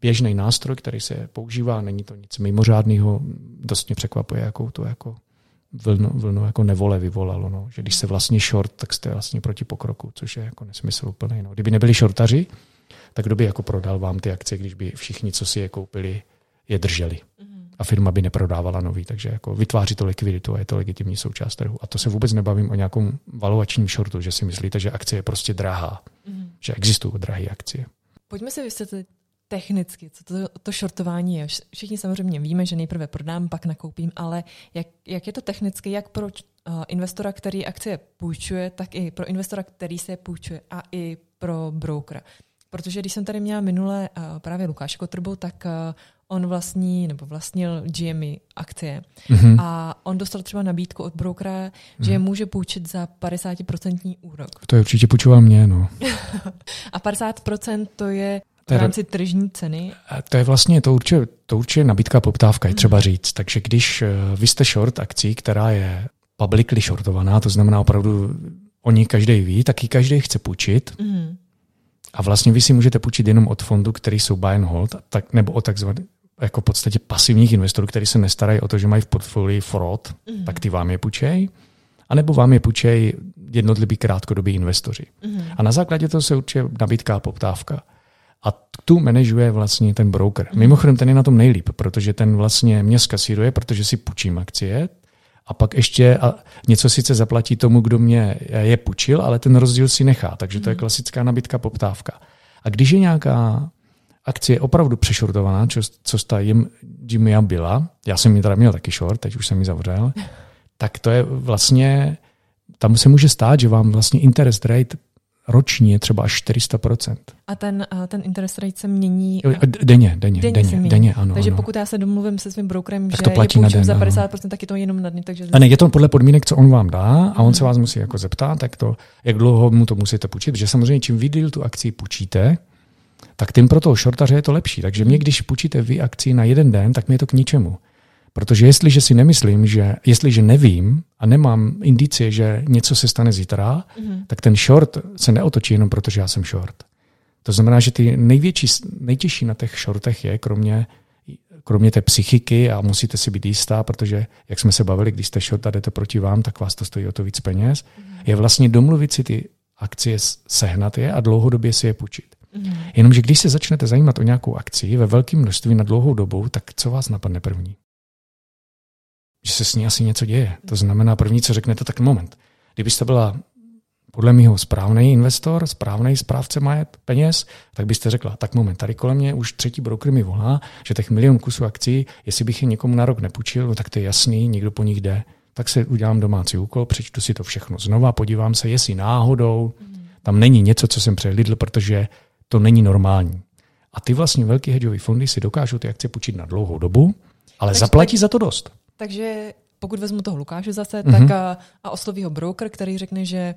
běžný nástroj, který se používá, není to nic mimořádného. Dost mě překvapuje, jakou to jako vlnu, vlnu jako nevole vyvolalo. No. Že když se vlastně short, tak jste vlastně proti pokroku, což je jako nesmysl úplný. No. Kdyby nebyli shortaři, tak kdo by jako prodal vám ty akcie, když by všichni, co si je koupili, je drželi. Mm a firma by neprodávala nový. Takže jako vytváří to likviditu a je to legitimní součást trhu. A to se vůbec nebavím o nějakém valovačním shortu, že si myslíte, že akcie je prostě drahá, mm. že existují drahé akcie. Pojďme si vysvětlit technicky, co to, to shortování je. Všichni samozřejmě víme, že nejprve prodám, pak nakoupím, ale jak, jak je to technicky, jak pro uh, investora, který akcie půjčuje, tak i pro investora, který se půjčuje a i pro brokera. Protože když jsem tady měla minule uh, právě Lukáš Kotrbu, tak uh, on vlastní nebo vlastnil GME akcie mm-hmm. a on dostal třeba nabídku od brokera, mm-hmm. že je mhm. může půjčit za 50% úrok. To je určitě půjčoval mě, no. a 50% to je v rámci tržní ceny? To je vlastně, to určitě, to určitě nabídka a poptávka, je třeba říct. Takže když eh, vy jste short akcí, která je publicly shortovaná, to znamená opravdu o ní každý ví, tak ji každý chce půjčit. Mm. A vlastně vy si můžete půjčit jenom od fondu, který jsou buy and hold, tak, nebo od takzvaných jako v podstatě pasivních investorů, kteří se nestarají o to, že mají v portfoliu fraud, mm. tak ty vám je půjčej, anebo vám je půjčej jednotliví krátkodobí investoři. Mm. A na základě toho se určuje nabídka a poptávka. A tu manažuje vlastně ten broker. Mimochodem, ten je na tom nejlíp, protože ten vlastně mě skasíruje, protože si půjčím akcie, a pak ještě a něco sice zaplatí tomu, kdo mě je půjčil, ale ten rozdíl si nechá. Takže to je mhm. klasická nabídka poptávka. A když je nějaká akcie opravdu přešortovaná, co, co ta Jimmy byla, já jsem ji teda měl taky short, teď už jsem ji zavřel, tak to je vlastně, tam se může stát, že vám vlastně interest rate ročně třeba až 400%. A ten, a ten interest rate se mění? Denně, denně, denně, denně, denně ano. Takže ano. pokud já se domluvím se svým brokerem, tak že to platí je na den, za 50%, ano. tak je to jenom na dny. Takže a ne, je to podle podmínek, co on vám dá a on hmm. se vás musí jako zeptat, tak to, jak dlouho mu to musíte půjčit, protože samozřejmě čím vy díl tu akci půjčíte, tak tím pro toho shortaře je to lepší. Takže mě, když půjčíte vy akci na jeden den, tak mi je to k ničemu. Protože jestliže si nemyslím, že jestliže nevím a nemám indicie, že něco se stane zítra, mm-hmm. tak ten short se neotočí jenom proto, že já jsem short. To znamená, že ty největší, nejtěžší na těch shortech je, kromě, kromě té psychiky a musíte si být jistá, protože, jak jsme se bavili, když jste short a jdete proti vám, tak vás to stojí o to víc peněz, mm-hmm. je vlastně domluvit si ty akcie, sehnat je a dlouhodobě si je půjčit. Mm-hmm. Jenomže když se začnete zajímat o nějakou akci ve velkém množství na dlouhou dobu, tak co vás napadne první? Že se s ní asi něco děje. To znamená, první, co řeknete, tak moment. Kdybyste byla podle mého správný investor, správný správce majet peněz, tak byste řekla, tak moment, tady kolem mě už třetí broker mi volá, že těch milion kusů akcí, jestli bych je někomu na rok nepůjčil, no tak to je jasný, někdo po nich jde. Tak se udělám domácí úkol, přečtu si to všechno znova, podívám se, jestli náhodou tam není něco, co jsem přehlídl, protože to není normální. A ty vlastně velký hedžové fondy si dokážou ty akcie půjčit na dlouhou dobu, ale Takže zaplatí tak, za to dost. Takže pokud vezmu toho Lukáše zase, mm-hmm. tak a, a osloví ho broker, který řekne, že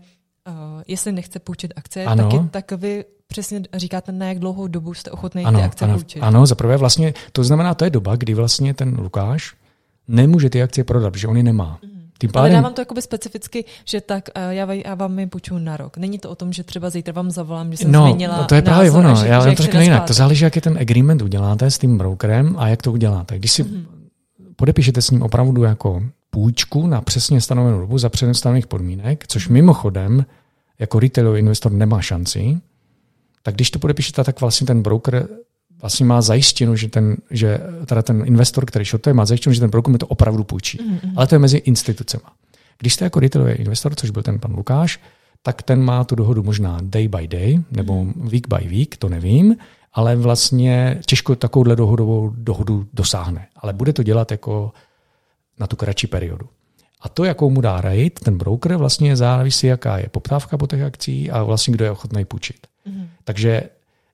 uh, jestli nechce půjčit akcie, ano. tak, je, tak vy přesně říkáte, na jak dlouhou dobu jste ochotný ano, ty akcie ano, půjčit. Ano, zaprvé vlastně, to znamená, to je doba, kdy vlastně ten Lukáš nemůže ty akcie prodat, protože on je nemá. Mm. Tím pádem... Ale dávám to jakoby specificky, že tak já, já vám je půjču na rok. Není to o tom, že třeba zítra vám zavolám, že jsem no, změnila No, to je právě názor, ono. Že, já že to řeknu jinak. To záleží, jak je ten agreement uděláte s tím brokerem a jak to uděláte. Když si mm-hmm. Podepíšete s ním opravdu jako půjčku na přesně stanovenou dobu za předem stanovených podmínek, což mimochodem jako retailový investor nemá šanci, tak když to podepíšete, tak vlastně ten broker vlastně má zajištěno, že ten, že teda ten investor, který shortuje, má zajištěno, že ten broker mi to opravdu půjčí. Mm-hmm. Ale to je mezi institucema. Když jste jako retailový investor, což byl ten pan Lukáš, tak ten má tu dohodu možná day by day nebo week by week, to nevím, ale vlastně těžko takovouhle dohodovou dohodu dosáhne. Ale bude to dělat jako na tu kratší periodu. A to, jakou mu dá rate, ten broker, vlastně závisí, jaká je poptávka po těch akcí a vlastně kdo je ochotný půjčit. Mm-hmm. Takže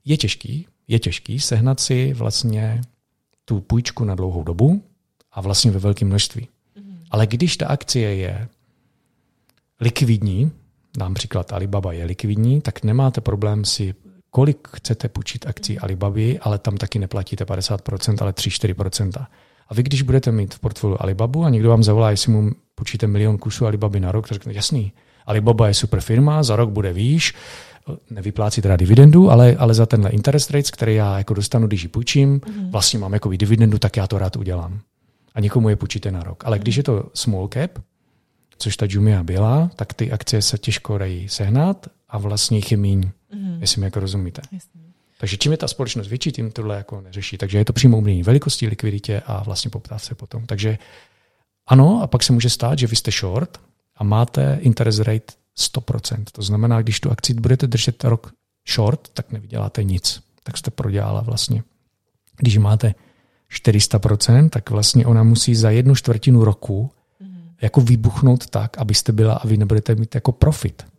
je těžký, je těžký sehnat si vlastně tu půjčku na dlouhou dobu a vlastně ve velkém množství. Mm-hmm. Ale když ta akcie je likvidní, dám příklad Alibaba je likvidní, tak nemáte problém si, kolik chcete půjčit akcí Alibaby, ale tam taky neplatíte 50%, ale 3-4%. A vy, když budete mít v portfoliu Alibabu a někdo vám zavolá, jestli mu půjčíte milion kusů Alibaby na rok, tak řekne, jasný, Alibaba je super firma, za rok bude výš, nevyplácí teda dividendu, ale, ale za tenhle interest rates, který já jako dostanu, když ji půjčím, mm-hmm. vlastně mám jako dividendu, tak já to rád udělám. A někomu je půjčíte na rok. Ale když je to small cap, což ta Jumia byla, tak ty akcie se těžko dají sehnat a vlastně jich je míň, mm-hmm. jestli mi jako rozumíte. Jasně. Takže čím je ta společnost větší, tím tohle jako neřeší. Takže je to přímo umění velikostí, likviditě a vlastně poptávce potom. Takže ano, a pak se může stát, že vy jste short a máte interest rate 100%. To znamená, když tu akci budete držet rok short, tak nevyděláte nic. Tak jste prodělala vlastně. Když máte 400%, tak vlastně ona musí za jednu čtvrtinu roku jako vybuchnout tak, abyste byla a vy nebudete mít jako profit.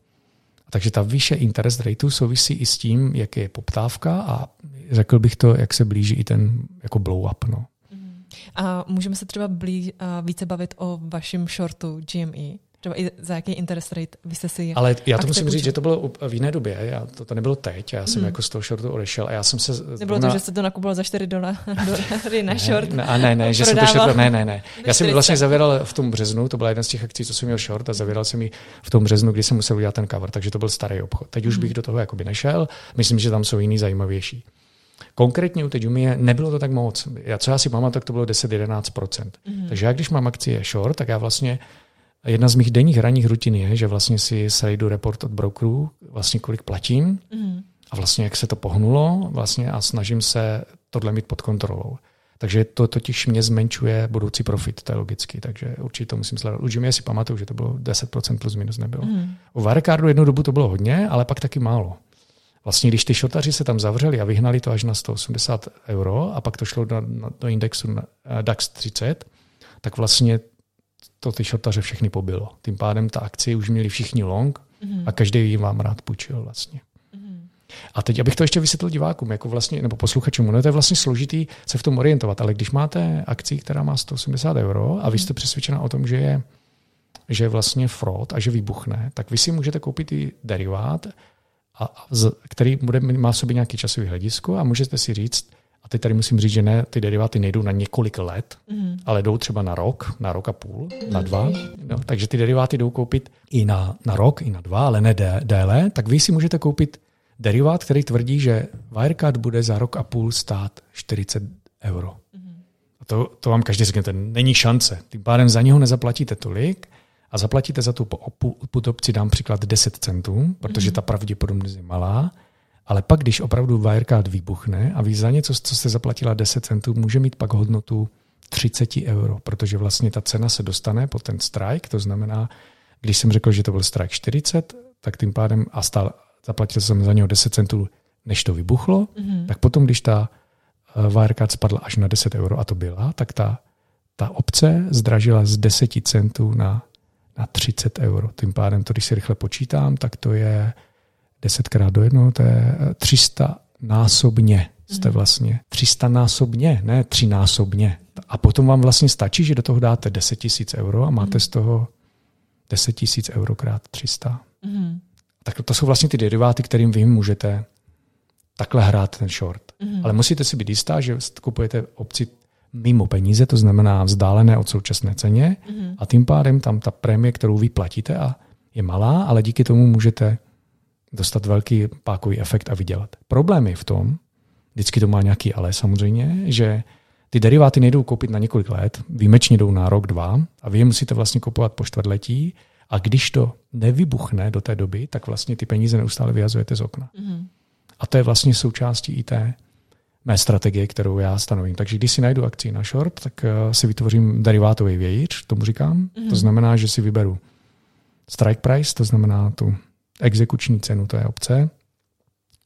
Takže ta výše interest rateu souvisí i s tím, jak je poptávka a řekl bych to, jak se blíží i ten jako blow up. No. A můžeme se třeba blí, více bavit o vašem shortu GME? Třeba i za jaký interest rate vy jste si Ale já to musím říct, že to bylo v jiné době. Já, to, to nebylo teď. Já jsem hmm. jako z toho shortu odešel a já jsem se... Nebylo na... to, že jste to nakupoval za 4 dolary na short? Ne, ne, ne, ne že jsem to short, ne, ne, ne. Já jsem vlastně zavěral v tom březnu, to byla jedna z těch akcí, co jsem měl short a zavěral jsem ji v tom březnu, kdy jsem musel udělat ten cover, takže to byl starý obchod. Teď už hmm. bych do toho jakoby nešel. Myslím, že tam jsou jiný zajímavější. Konkrétně u té Jumie nebylo to tak moc. Já, co já si pamatuju, tak to bylo 10-11%. Mm-hmm. Takže já, když mám akcie short, tak já vlastně Jedna z mých denních ranních rutin je, že vlastně si sejdu report od brokerů, vlastně kolik platím mm. a vlastně jak se to pohnulo vlastně a snažím se tohle mít pod kontrolou. Takže to totiž mě zmenšuje budoucí profit, to je logicky, takže určitě to musím sledovat. U Jimmy si pamatuju, že to bylo 10% plus minus nebylo. Mm. U Wirecardu jednu dobu to bylo hodně, ale pak taky málo. Vlastně když ty šotaři se tam zavřeli a vyhnali to až na 180 euro a pak to šlo do, do indexu DAX 30, tak vlastně to ty šortaře všechny pobilo. Tím pádem ta akcie už měli všichni long mm. a každý vám rád půjčil vlastně. Mm. A teď, abych to ještě vysvětlil divákům, jako vlastně, nebo posluchačům, no to je vlastně složitý se v tom orientovat, ale když máte akci, která má 180 euro a vy jste přesvědčena o tom, že je, že je vlastně fraud a že vybuchne, tak vy si můžete koupit i derivát, a, a, který bude, má v sobě nějaký časový hledisko a můžete si říct, a teď tady musím říct, že ne, ty deriváty nejdou na několik let, mm. ale jdou třeba na rok, na rok a půl, na dva. No, takže ty deriváty jdou koupit i na, na rok, i na dva, ale ne dé, déle. Tak vy si můžete koupit derivát, který tvrdí, že Wirecard bude za rok a půl stát 40 euro. Mm. A to, to vám každý řekne, není šance. Tím pádem za něho nezaplatíte tolik a zaplatíte za tu put opci, dám příklad 10 centů, protože mm. ta pravděpodobnost je malá ale pak, když opravdu Wirecard vybuchne a vy za něco, co jste zaplatila 10 centů, může mít pak hodnotu 30 euro, protože vlastně ta cena se dostane po ten strike, to znamená, když jsem řekl, že to byl strike 40, tak tím pádem a stál, zaplatil jsem za něho 10 centů, než to vybuchlo, mm-hmm. tak potom, když ta eh, Wirecard spadla až na 10 euro, a to byla, tak ta, ta obce zdražila z 10 centů na, na 30 euro. Tím pádem, to když si rychle počítám, tak to je 10 krát do jednoho, to je 300 eh, násobně. Jste mhm. vlastně 300 násobně, ne násobně. A potom vám vlastně stačí, že do toho dáte 10 tisíc euro a máte z toho 10 tisíc euro krát 300. Mm. Tak to jsou vlastně ty deriváty, kterým vy můžete takhle hrát ten short. Mm. Ale musíte si být jistá, že kupujete opci mimo peníze, to znamená vzdálené od současné ceně mm. a tím pádem tam ta prémie, kterou vy platíte, a je malá, ale díky tomu můžete dostat velký pákový efekt a vydělat. Problém je v tom, vždycky to má nějaký ale samozřejmě, že ty deriváty nejdou koupit na několik let, výjimečně jdou na rok, dva a vy je musíte vlastně kupovat po čtvrtletí a když to nevybuchne do té doby, tak vlastně ty peníze neustále vyhazujete z okna. Mm-hmm. A to je vlastně součástí i té mé strategie, kterou já stanovím. Takže když si najdu akci na short, tak uh, si vytvořím derivátový vějíř, tomu říkám. Mm-hmm. To znamená, že si vyberu strike price, to znamená tu exekuční cenu té obce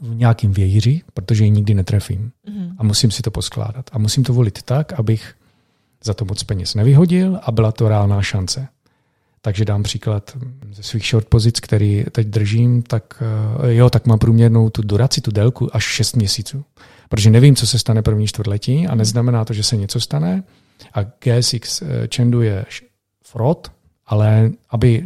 v nějakým vějíři, protože ji nikdy netrefím. Mm-hmm. A musím si to poskládat. A musím to volit tak, abych za to moc peněz nevyhodil a byla to reálná šance. Takže dám příklad ze svých short pozic, který teď držím, tak eh, jo, tak mám průměrnou tu duraci, tu délku až 6 měsíců. Protože nevím, co se stane první čtvrtletí a neznamená to, že se něco stane. A GSX eh, Chandu je fraud, ale aby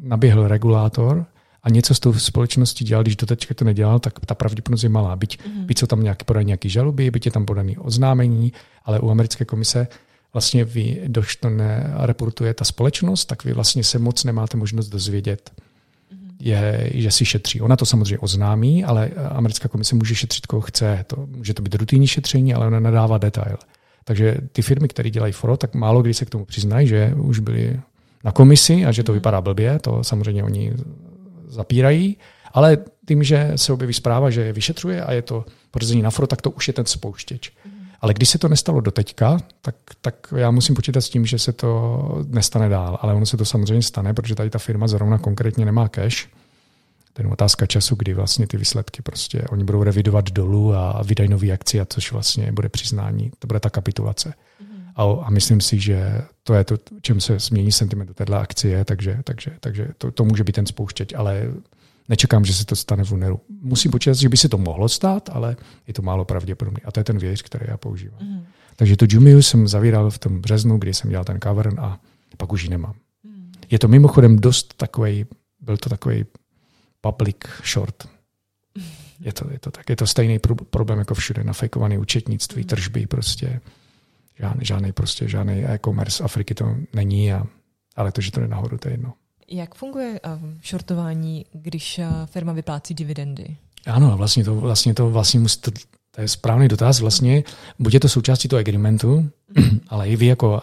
naběhl regulátor, a něco s tou společností dělal, když doteďka to nedělal, tak ta pravděpodobnost je malá. Byť, mm-hmm. byť jsou tam nějaké podané nějaké žaloby, byť je tam podaný oznámení, ale u americké komise vlastně vy, dož to nereportuje ta společnost, tak vy vlastně se moc nemáte možnost dozvědět, mm-hmm. je, že si šetří. Ona to samozřejmě oznámí, ale americká komise může šetřit, koho chce. To, může to být rutinní šetření, ale ona nedává detail. Takže ty firmy, které dělají foro, tak málo kdy se k tomu přiznají, že už byli na komisi a že to mhm. vypadá blbě. To samozřejmě oni zapírají, ale tím, že se objeví zpráva, že je vyšetřuje a je to porzení na foro, tak to už je ten spouštěč. Mm. Ale když se to nestalo do teďka, tak, tak já musím počítat s tím, že se to nestane dál. Ale ono se to samozřejmě stane, protože tady ta firma zrovna konkrétně nemá cash. To je otázka času, kdy vlastně ty výsledky prostě oni budou revidovat dolů a vydají nový akci, a což vlastně bude přiznání. To bude ta kapitulace. Mm. A, a myslím si, že to je to, čem se změní sentiment do téhle akcie, takže, takže, takže to, to může být ten spouštěč, ale nečekám, že se to stane v únoru. Musím počítat, že by se to mohlo stát, ale je to málo pravděpodobné. A to je ten věc, který já používám. Mm. Takže tu Jumiu jsem zavíral v tom březnu, kdy jsem dělal ten cavern a pak už ji nemám. Mm. Je to mimochodem dost takový, byl to takový public short. Je to, je to tak. Je to stejný problém jako všude. Nafejkované účetnictví, mm. tržby prostě žádný, žádný prostě žádný e-commerce Afriky to není, a, ale to, že to jde nahoru, to je jedno. Jak funguje um, shortování, když uh, firma vyplácí dividendy? Ano, vlastně to, vlastně to, vlastně musí, to, to je správný dotaz. Vlastně buď je to součástí toho agreementu, ale i vy jako,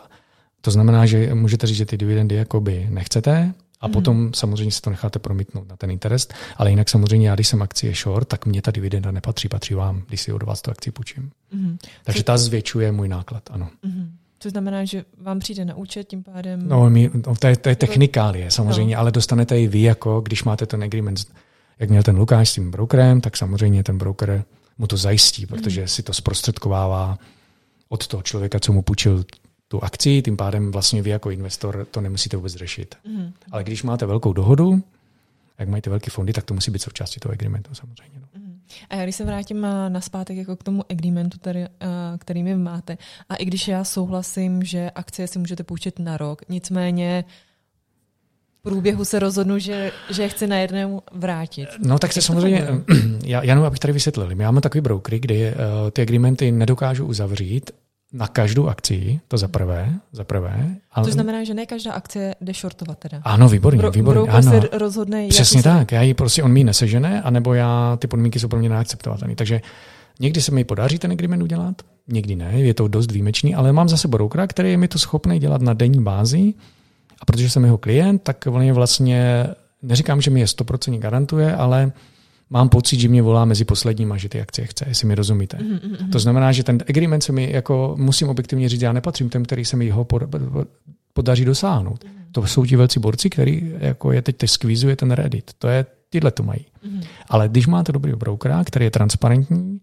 to znamená, že můžete říct, že ty dividendy jakoby nechcete, a potom samozřejmě si to necháte promítnout na ten interest, ale jinak samozřejmě já, když jsem akcie short, tak mě ta dividenda nepatří, patří vám, když si od vás tu akci půjčím. Mm. Takže Co... ta zvětšuje můj náklad, ano. Mm. To znamená, že vám přijde na účet tím pádem? No, my, no to, je, to je technikálie samozřejmě, no. ale dostanete i vy, jako když máte ten agreement, jak měl ten Lukáš s tím brokerem, tak samozřejmě ten broker mu to zajistí, protože mm. si to zprostředkovává od toho člověka, co mu půjčil tu akci, tím pádem vlastně vy jako investor to nemusíte vůbec řešit. Mm. Ale když máte velkou dohodu Jak mají ty velké fondy, tak to musí být součástí toho agreementu samozřejmě. No. Mhm. A já když se vrátím eh, na zpátek jako k tomu agreementu, který, eh, který my máte, a i když já souhlasím, že akcie si můžete půjčit na rok, nicméně průběhu se rozhodnu, že, že chci na jednému vrátit. No tak se samozřejmě, já, já jenom abych tady vysvětlil, my máme takový brokery, kdy uh, ty agreementy nedokážu uzavřít na každou akci, to za prvé, za prvé. Ale... To znamená, že ne každá akce jde shortovat teda. Ano, výborně, Bro, výborně. Ano. se rozhodne, Přesně tak, já ji prostě, on mi nesežene, anebo já, ty podmínky jsou pro mě neakceptovatelné. Takže někdy se mi podaří ten agreement udělat, někdy ne, je to dost výjimečný, ale mám zase brokera, který je mi to schopný dělat na denní bázi a protože jsem jeho klient, tak on je vlastně, neříkám, že mi je 100% garantuje, ale mám pocit, že mě volá mezi posledníma, že ty akcie chce, jestli mi rozumíte. Mm-hmm. To znamená, že ten agreement se mi, jako musím objektivně říct, já nepatřím těm, který se mi ho podaří dosáhnout. Mm-hmm. To jsou ti velcí borci, který jako je teď, teď skvízuje ten Reddit. To je, tyhle to mají. Mm-hmm. Ale když máte dobrý brokera, který je transparentní,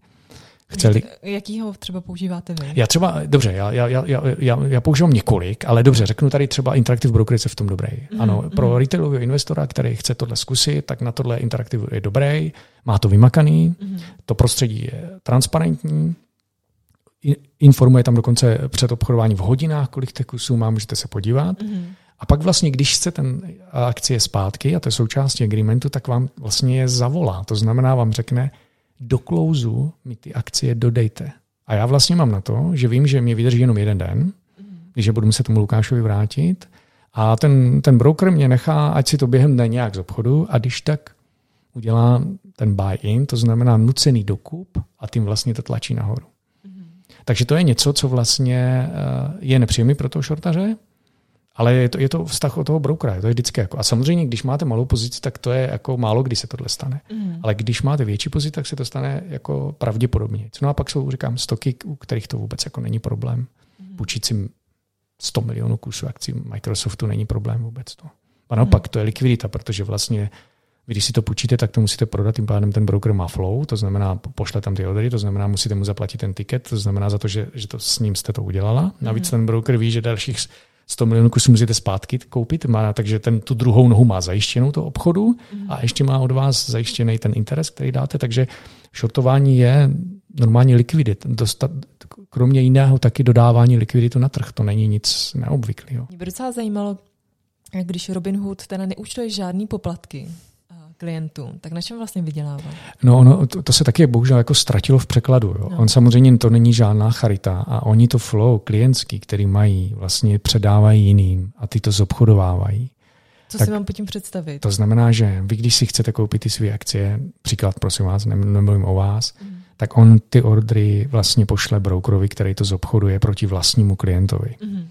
Chceli... Jakýho třeba používáte vy? Já třeba, dobře, já, já, já, já, já používám několik, ale dobře, řeknu tady třeba Interactive Brokerage je v tom dobrý. Mm-hmm. Ano, mhm. pro retailového investora, který chce tohle zkusit, tak na tohle Interactive je dobrý, má to vymakaný, mm-hmm. to prostředí je transparentní, informuje tam dokonce před obchodováním v hodinách, kolik těch kusů má, můžete se podívat. Mm-hmm. A pak vlastně, když chce ten akcie zpátky, a to je součástí agreementu, tak vám vlastně je zavolá. To znamená, vám řekne, do klouzu mi ty akcie dodejte. A já vlastně mám na to, že vím, že mě vydrží jenom jeden den, když budu muset tomu Lukášovi vrátit. A ten, ten broker mě nechá, ať si to během dne nějak z obchodu a když tak udělá ten buy-in, to znamená nucený dokup a tím vlastně to tlačí nahoru. Mm-hmm. Takže to je něco, co vlastně eh, je nepříjemný pro toho šortaře, ale je to, je to vztah od toho brokera, to je vždycky jako. A samozřejmě, když máte malou pozici, tak to je jako málo kdy se tohle stane. Mm. Ale když máte větší pozici, tak se to stane jako pravděpodobně. No a pak jsou, říkám, stoky, u kterých to vůbec jako není problém. Mm. Půjčit si 100 milionů kusů akcí Microsoftu není problém vůbec. To. A naopak, mm. to je likvidita, protože vlastně vy, když si to půjčíte, tak to musíte prodat, tím pádem ten broker má flow, to znamená, pošle tam ty ordery, to znamená, musíte mu zaplatit ten tiket, to znamená za to, že, že to s ním jste to udělala. Navíc mm. ten broker ví, že dalších 100 milionů kusů musíte zpátky koupit, má, takže ten tu druhou nohu má zajištěnou to obchodu mm. a ještě má od vás zajištěný ten interes, který dáte, takže shortování je normální likvidit. Dostat, kromě jiného taky dodávání likviditu na trh. To není nic neobvyklého. Mě by docela zajímalo, když Robinhood teda neúčtuje žádný poplatky, klientům, tak na čem vlastně vydělává? No, ono, to, to se taky bohužel jako ztratilo v překladu. Jo. No. On samozřejmě to není žádná charita a oni to flow klientský, který mají, vlastně předávají jiným a ty to zobchodovávají. Co tak si mám po tím představit? To znamená, že vy, když si chcete koupit ty své akcie, příklad prosím vás, nemluvím o vás, mm. tak on ty ordry vlastně pošle brokerovi, který to zobchoduje proti vlastnímu klientovi. Mm.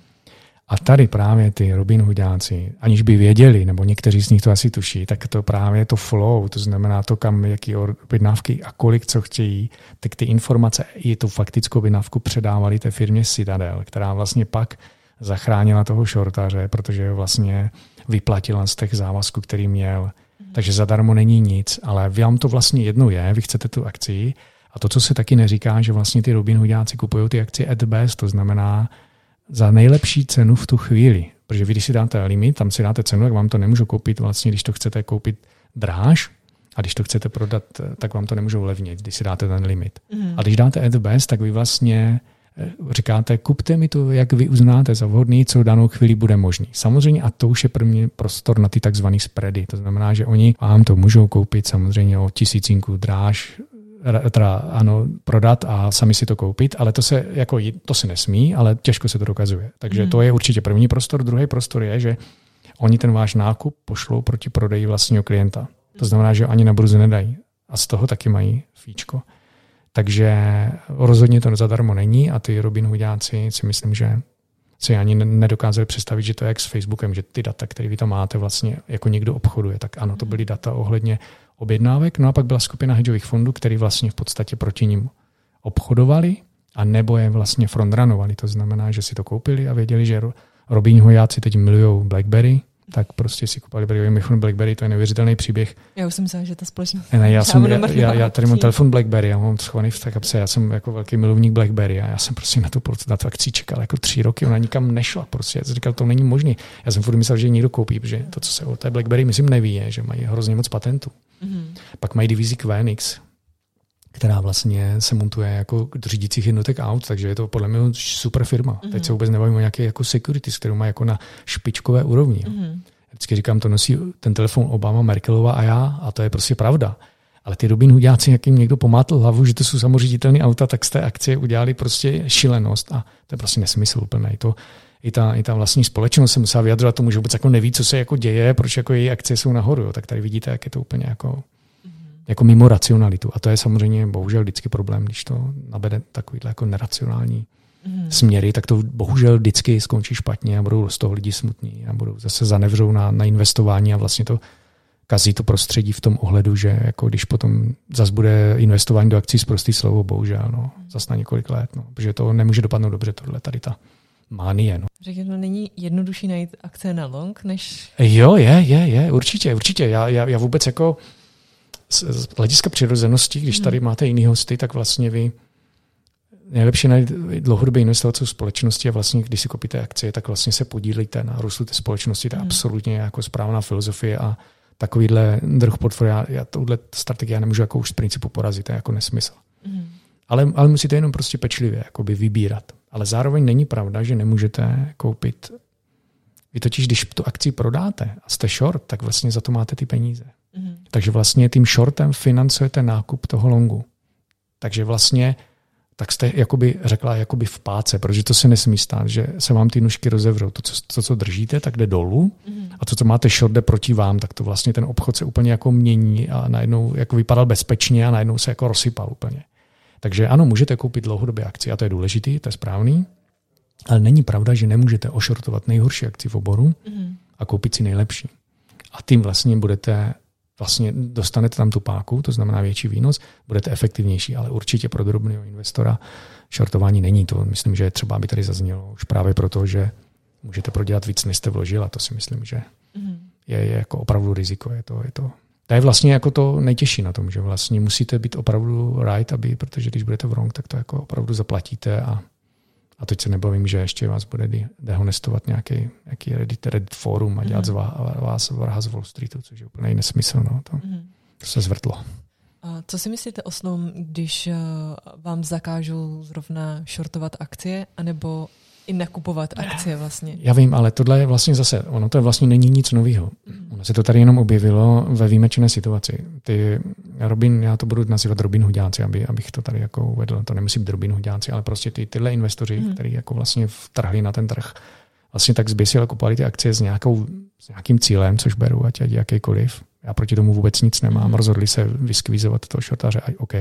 A tady právě ty Robin Hoodáci, aniž by věděli, nebo někteří z nich to asi tuší, tak to právě to flow, to znamená to, kam jaký objednávky a kolik co chtějí, tak ty informace i tu faktickou objednávku předávali té firmě Citadel, která vlastně pak zachránila toho šortaře, protože vlastně vyplatila z těch závazků, který měl. Takže zadarmo není nic, ale vám to vlastně jedno je, vy chcete tu akci a to, co se taky neříká, že vlastně ty Robin Hoodáci kupují ty akcie at best, to znamená, za nejlepší cenu v tu chvíli. Protože vy, když si dáte limit, tam si dáte cenu, tak vám to nemůžu koupit vlastně, když to chcete koupit dráž, a když to chcete prodat, tak vám to nemůžou levnit, když si dáte ten limit. Mm. A když dáte at best, tak vy vlastně eh, říkáte, kupte mi to, jak vy uznáte za vhodný, co v danou chvíli bude možný. Samozřejmě a to už je pro mě prostor na ty takzvané spready. To znamená, že oni vám to můžou koupit samozřejmě o tisícinku dráž teda ano, prodat a sami si to koupit, ale to se, jako, to se nesmí, ale těžko se to dokazuje. Takže to je určitě první prostor. Druhý prostor je, že oni ten váš nákup pošlou proti prodeji vlastního klienta. To znamená, že ani na burzu nedají. A z toho taky mají fíčko. Takže rozhodně to zadarmo není a ty Robin Hoodáci si myslím, že si ani nedokázali představit, že to je jak s Facebookem, že ty data, které vy tam máte, vlastně jako někdo obchoduje. Tak ano, to byly data ohledně objednávek. No a pak byla skupina hedžových fondů, který vlastně v podstatě proti ním obchodovali a nebo je vlastně frontranovali. To znamená, že si to koupili a věděli, že Robin Hojáci teď milují BlackBerry tak prostě si kupovali BlackBerry. BlackBerry, to je neuvěřitelný příběh. Já už jsem myslela, že ta společnost. Ne, já, jsem, já, já, já, tady mám telefon BlackBerry, já mám schovaný v té kapse, já jsem jako velký milovník BlackBerry a já jsem prostě na tu, na tu akci čekal jako tři roky, ona nikam nešla. Prostě. Já jsem říkal, to není možné. Já jsem furt myslel, že někdo koupí, protože to, co se o té BlackBerry, myslím, neví, je, že mají hrozně moc patentů. Mm-hmm. Pak mají divizi QNX, která vlastně se montuje jako do řídících jednotek aut, takže je to podle mě super firma. Mm-hmm. Teď se vůbec nebavím o nějaké jako security, kterou má jako na špičkové úrovni. Mm-hmm. Vždycky říkám, to nosí ten telefon Obama, Merkelova a já a to je prostě pravda. Ale ty Robin Hudáci, jak jim někdo pomátl hlavu, že to jsou samoředitelné auta, tak z té akcie udělali prostě šilenost a to je prostě nesmysl úplný. To, i ta, i ta vlastní společnost se musela vyjadřovat tomu, že vůbec jako neví, co se jako děje, proč jako její akcie jsou nahoru. Jo. Tak tady vidíte, jak je to úplně jako jako mimo racionalitu. A to je samozřejmě bohužel vždycky problém, když to nabede takovýhle jako neracionální mm. směry, tak to bohužel vždycky skončí špatně a budou z toho lidi smutní a budou zase zanevřou na, na investování a vlastně to kazí to prostředí v tom ohledu, že jako když potom zas bude investování do akcí z prostý slovo, bohužel, no, zas na několik let, no, protože to nemůže dopadnout dobře, tohle tady ta mánie. No. Řekněme, není jednodušší najít akce na long, než... Jo, je, je, je, určitě, určitě. Já, já, já vůbec jako z hlediska přirozenosti, když tady hmm. máte jiný hosty, tak vlastně vy nejlepší najít dlouhodobě investovat v společnosti a vlastně, když si kopíte akcie, tak vlastně se podílíte na růstu té společnosti. To je hmm. absolutně jako správná filozofie a takovýhle druh portfolia, já touhle strategii já nemůžu jako už z principu porazit, to je jako nesmysl. Mm. Ale, ale musíte jenom prostě pečlivě jakoby vybírat. Ale zároveň není pravda, že nemůžete koupit. Vy totiž, když tu akci prodáte a jste short, tak vlastně za to máte ty peníze. Mm. Takže vlastně tím shortem financujete nákup toho longu. Takže vlastně tak jste jakoby řekla jakoby v páce, protože to se nesmí stát, že se vám ty nůžky rozevřou. To, co, to, co držíte, tak jde dolů mm. a to, co máte short, jde proti vám, tak to vlastně ten obchod se úplně jako mění a najednou jako vypadal bezpečně a najednou se jako rozsypal úplně. Takže ano, můžete koupit dlouhodobě akci a to je důležitý, to je správný, ale není pravda, že nemůžete ošortovat nejhorší akci v oboru mm. a koupit si nejlepší. A tím vlastně budete vlastně dostanete tam tu páku, to znamená větší výnos, budete efektivnější, ale určitě pro drobného investora shortování není to. Myslím, že je třeba, aby tady zaznělo už právě proto, že můžete prodělat víc, než jste vložil a to si myslím, že mm-hmm. je, je jako opravdu riziko. Je to, je to, to je vlastně jako to nejtěžší na tom, že vlastně musíte být opravdu right, aby, protože když budete wrong, tak to jako opravdu zaplatíte a a teď se nebavím, že ještě vás bude dehonestovat nějaký, nějaký Reddit, Reddit forum a dělat mm. z vás vraha z Wall Streetu, což je úplně nesmysl. No. To, mm. to se zvrtlo. A co si myslíte o slom, když uh, vám zakážou zrovna shortovat akcie, anebo i nakupovat akcie vlastně. Já vím, ale tohle je vlastně zase, ono to vlastně není nic nového. Mm. Ono se to tady jenom objevilo ve výjimečné situaci. Ty Robin, já to budu nazývat Robin Hudáci, aby, abych to tady jako uvedl. To nemusí být Robin Hudáci, ale prostě ty, tyhle investoři, mm. kteří jako vlastně vtrhli na ten trh, vlastně tak zběsile kupovali ty akcie s, nějakou, s nějakým cílem, což beru, ať, ať jakýkoliv. Já proti tomu vůbec nic nemám. Mm. Rozhodli se vyskvízovat toho šortaře, a OK.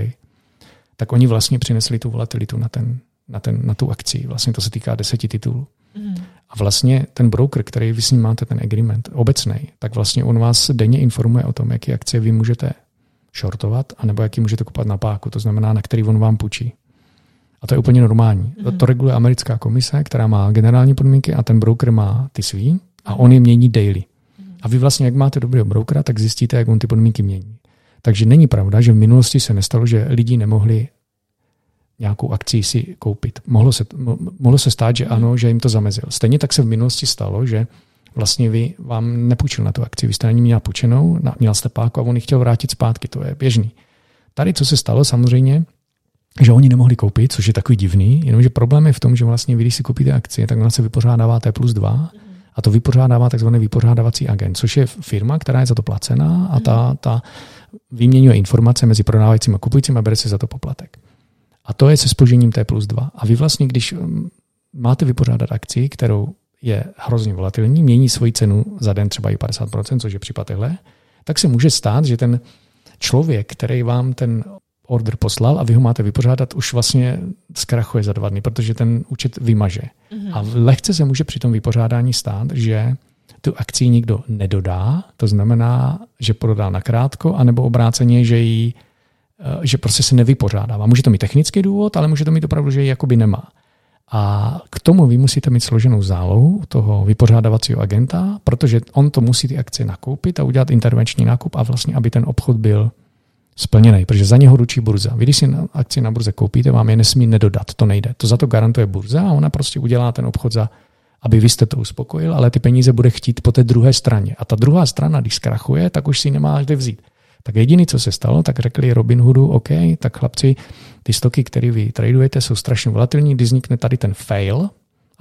Tak oni vlastně přinesli tu volatilitu na ten, na, ten, na tu akci. Vlastně to se týká deseti titulů. Mm. A vlastně ten broker, který vy s ním máte ten agreement obecný, tak vlastně on vás denně informuje o tom, jaké akcie vy můžete shortovat, anebo jaký můžete kupovat na páku, to znamená, na který on vám půjčí. A to je úplně normální. Mm. To reguluje americká komise, která má generální podmínky a ten broker má ty svý a on je mění daily. Mm. A vy vlastně, jak máte dobrého brokera, tak zjistíte, jak on ty podmínky mění. Takže není pravda, že v minulosti se nestalo, že lidi nemohli nějakou akci si koupit. Mohlo se, mohlo se stát, že ano, že jim to zamezil. Stejně tak se v minulosti stalo, že vlastně vy vám nepůjčil na tu akci, vy jste na ní měla půjčenou, měl jste páku a on ji chtěl vrátit zpátky, to je běžný. Tady, co se stalo, samozřejmě, že oni nemohli koupit, což je takový divný, jenomže problém je v tom, že vlastně vy, když si koupíte akcie, tak ona se vypořádává T plus 2 a to vypořádává takzvaný vypořádávací agent, což je firma, která je za to placená a ta, ta vyměňuje informace mezi prodávajícím a kupujícím a bere se za to poplatek. A to je se spožením T plus 2. A vy vlastně, když um, máte vypořádat akci, kterou je hrozně volatilní, mění svoji cenu za den třeba i 50%, což je případ tehle, tak se může stát, že ten člověk, který vám ten order poslal a vy ho máte vypořádat, už vlastně zkrachuje za dva dny, protože ten účet vymaže. Mm-hmm. A lehce se může při tom vypořádání stát, že tu akci nikdo nedodá, to znamená, že prodá na krátko, anebo obráceně, že ji že prostě se nevypořádává. Může to mít technický důvod, ale může to mít opravdu, že ji jakoby nemá. A k tomu vy musíte mít složenou zálohu toho vypořádavacího agenta, protože on to musí ty akcie nakoupit a udělat intervenční nákup a vlastně, aby ten obchod byl splněný, protože za něho ručí burza. Vy, když si akci na burze koupíte, vám je nesmí nedodat, to nejde. To za to garantuje burza a ona prostě udělá ten obchod za, aby vy jste to uspokojil, ale ty peníze bude chtít po té druhé straně. A ta druhá strana, když zkrachuje, tak už si nemá kde vzít. Tak jediný, co se stalo, tak řekli Robin Hoodu, OK, tak chlapci, ty stoky, které vy tradujete, jsou strašně volatilní, když vznikne tady ten fail,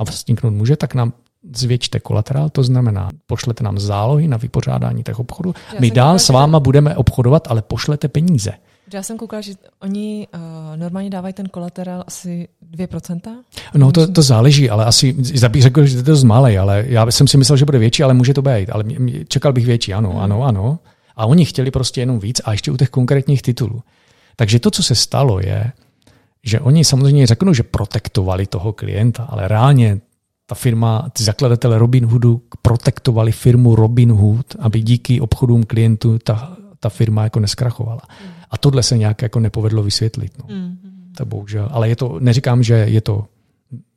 a vzniknout může, tak nám zvětšte kolaterál, to znamená, pošlete nám zálohy na vypořádání těch obchodů. Já My dál koukala, s váma budeme obchodovat, ale pošlete peníze. Já jsem koukala, že oni uh, normálně dávají ten kolaterál asi 2%? No to, to záleží, ale asi, já bych řekl, že to je dost malý, ale já jsem si myslel, že bude větší, ale může to být. Ale čekal bych větší, ano, hmm. ano, ano. A oni chtěli prostě jenom víc a ještě u těch konkrétních titulů. Takže to, co se stalo, je, že oni samozřejmě řeknou, že protektovali toho klienta, ale reálně ta firma, ty zakladatelé Robinhoodu protektovali firmu Robinhood, aby díky obchodům klientů ta, ta firma jako neskrachovala. A tohle se nějak jako nepovedlo vysvětlit. No. Mm. To bohužel. Ale je to, neříkám, že je to,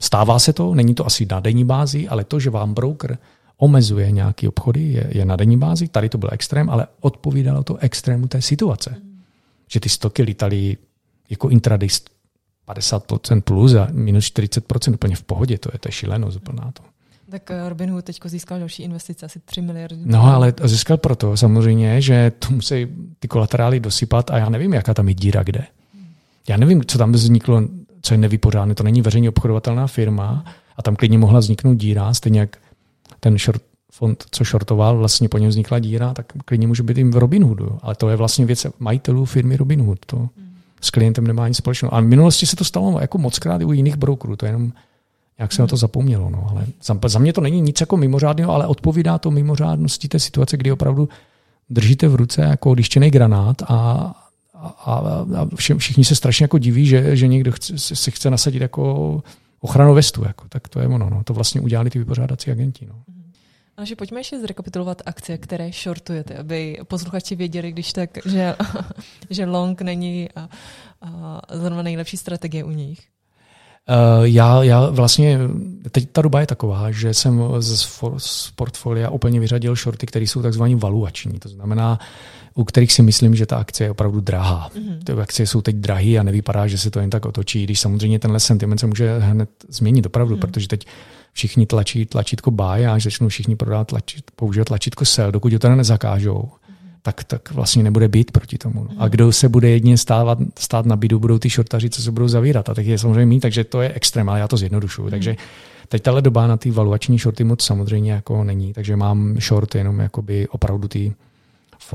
stává se to, není to asi na denní bázi, ale to, že vám broker omezuje nějaké obchody, je, je na denní bázi. Tady to byl extrém, ale odpovídalo to extrému té situace. Mm. Že ty stoky lítaly jako intraday 50% plus a minus 40% úplně v pohodě, to je, to je šílenost úplná to. Tak eh, Robinhood teď získal další investice, asi 3 miliardy. No ale získal proto samozřejmě, že to musí ty kolaterály dosypat a já nevím, jaká tam je díra kde. Já nevím, co tam vzniklo, co je nevypořádné. To není veřejně obchodovatelná firma a tam klidně mohla vzniknout díra, stejně jak ten short fond, co shortoval, vlastně po něm vznikla díra, tak klidně může být jim v Robinhoodu. Ale to je vlastně věc majitelů firmy Robinhood. To, hmm s klientem nemá nic společného. A v minulosti se to stalo jako mockrát i u jiných brokerů, to je jenom jak se na to zapomnělo. No. Ale za, za mě to není nic jako mimořádného, ale odpovídá to mimořádnosti té situace, kdy opravdu držíte v ruce jako lištěný granát a, a, a všem, všichni se strašně jako diví, že, že někdo chce, si chce nasadit jako ochranu vestu. Jako. Tak to je ono. No. To vlastně udělali ty vypořádací agenti. No. že pojďme ještě zrekapitulovat akcie, které shortujete, aby posluchači věděli, když tak, že, že long není a, a zrovna nejlepší strategie u nich. Uh, já, já vlastně, teď ta doba je taková, že jsem z, z portfolia úplně vyřadil shorty, které jsou takzvaně valuační. To znamená, u kterých si myslím, že ta akce je opravdu drahá. Mm-hmm. Ty akcie jsou teď drahé a nevypadá, že se to jen tak otočí, když samozřejmě tenhle sentiment se může hned změnit opravdu, mm-hmm. protože teď všichni tlačí tlačítko buy a až začnou všichni prodávat tlačit, používat tlačítko sell, dokud ho teda nezakážou, tak, tak vlastně nebude být proti tomu. A kdo se bude jedině stávat, stát na bidu, budou ty shortaři, co se budou zavírat. A tak je samozřejmě mít, takže to je extrém, ale já to zjednodušuju. Mm. Takže teď tahle doba na ty valuační shorty moc samozřejmě jako není, takže mám short jenom jakoby opravdu ty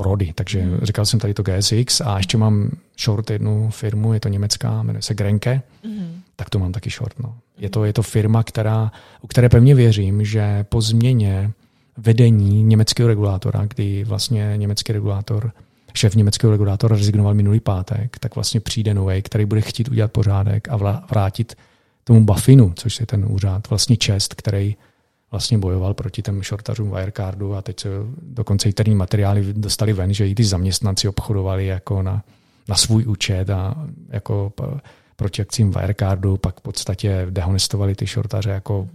Frody. Takže mm. říkal jsem tady to GSX a ještě mám short jednu firmu, je to německá, jmenuje se Grenke, mm. tak to mám taky short. No. Je, to, je to firma, která, u které pevně věřím, že po změně vedení německého regulátora, kdy vlastně německý regulátor, šéf německého regulátora rezignoval minulý pátek, tak vlastně přijde nový, který bude chtít udělat pořádek a vrátit tomu Bafinu, což je ten úřad, vlastně čest, který vlastně bojoval proti těm shortařům Wirecardu a teď se dokonce i terní materiály dostali ven, že i ty zaměstnanci obchodovali jako na, na svůj účet a jako proti akcím Wirecardu, pak v podstatě dehonestovali ty shortaře jako,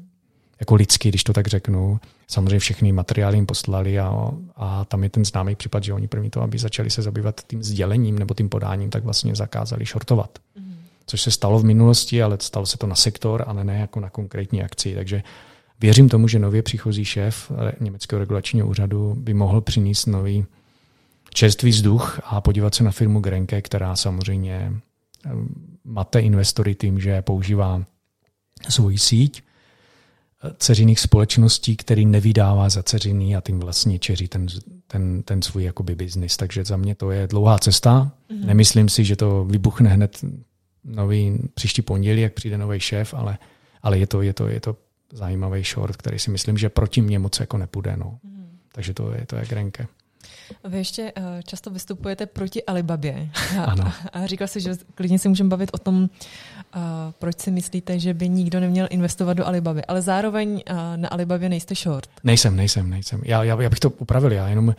jako lidsky, když to tak řeknu. Samozřejmě všechny materiály jim poslali a, a tam je ten známý případ, že oni první to, aby začali se zabývat tím sdělením nebo tím podáním, tak vlastně zakázali shortovat. Mm. Což se stalo v minulosti, ale stalo se to na sektor, ale ne jako na konkrétní akci. Takže věřím tomu, že nově příchozí šéf německého regulačního úřadu by mohl přinést nový čerstvý vzduch a podívat se na firmu Grenke, která samozřejmě mate investory tím, že používá svoji síť ceřiných společností, který nevydává za ceřiny a tím vlastně čeří ten, ten, ten svůj jakoby biznis. Takže za mě to je dlouhá cesta. Mm-hmm. Nemyslím si, že to vybuchne hned nový příští pondělí, jak přijde nový šéf, ale, ale je, to, je, to, je to zajímavý short, který si myslím, že proti mně moc jako nepůjde. No. Mm-hmm. Takže to je, to je grenke. Vy ještě uh, často vystupujete proti Alibabě. ano. A říkal jsi, že klidně se můžeme bavit o tom, uh, proč si myslíte, že by nikdo neměl investovat do Alibaby. Ale zároveň uh, na Alibabě nejste short. Nejsem, nejsem, nejsem. Já, já, já bych to upravil. Já jenom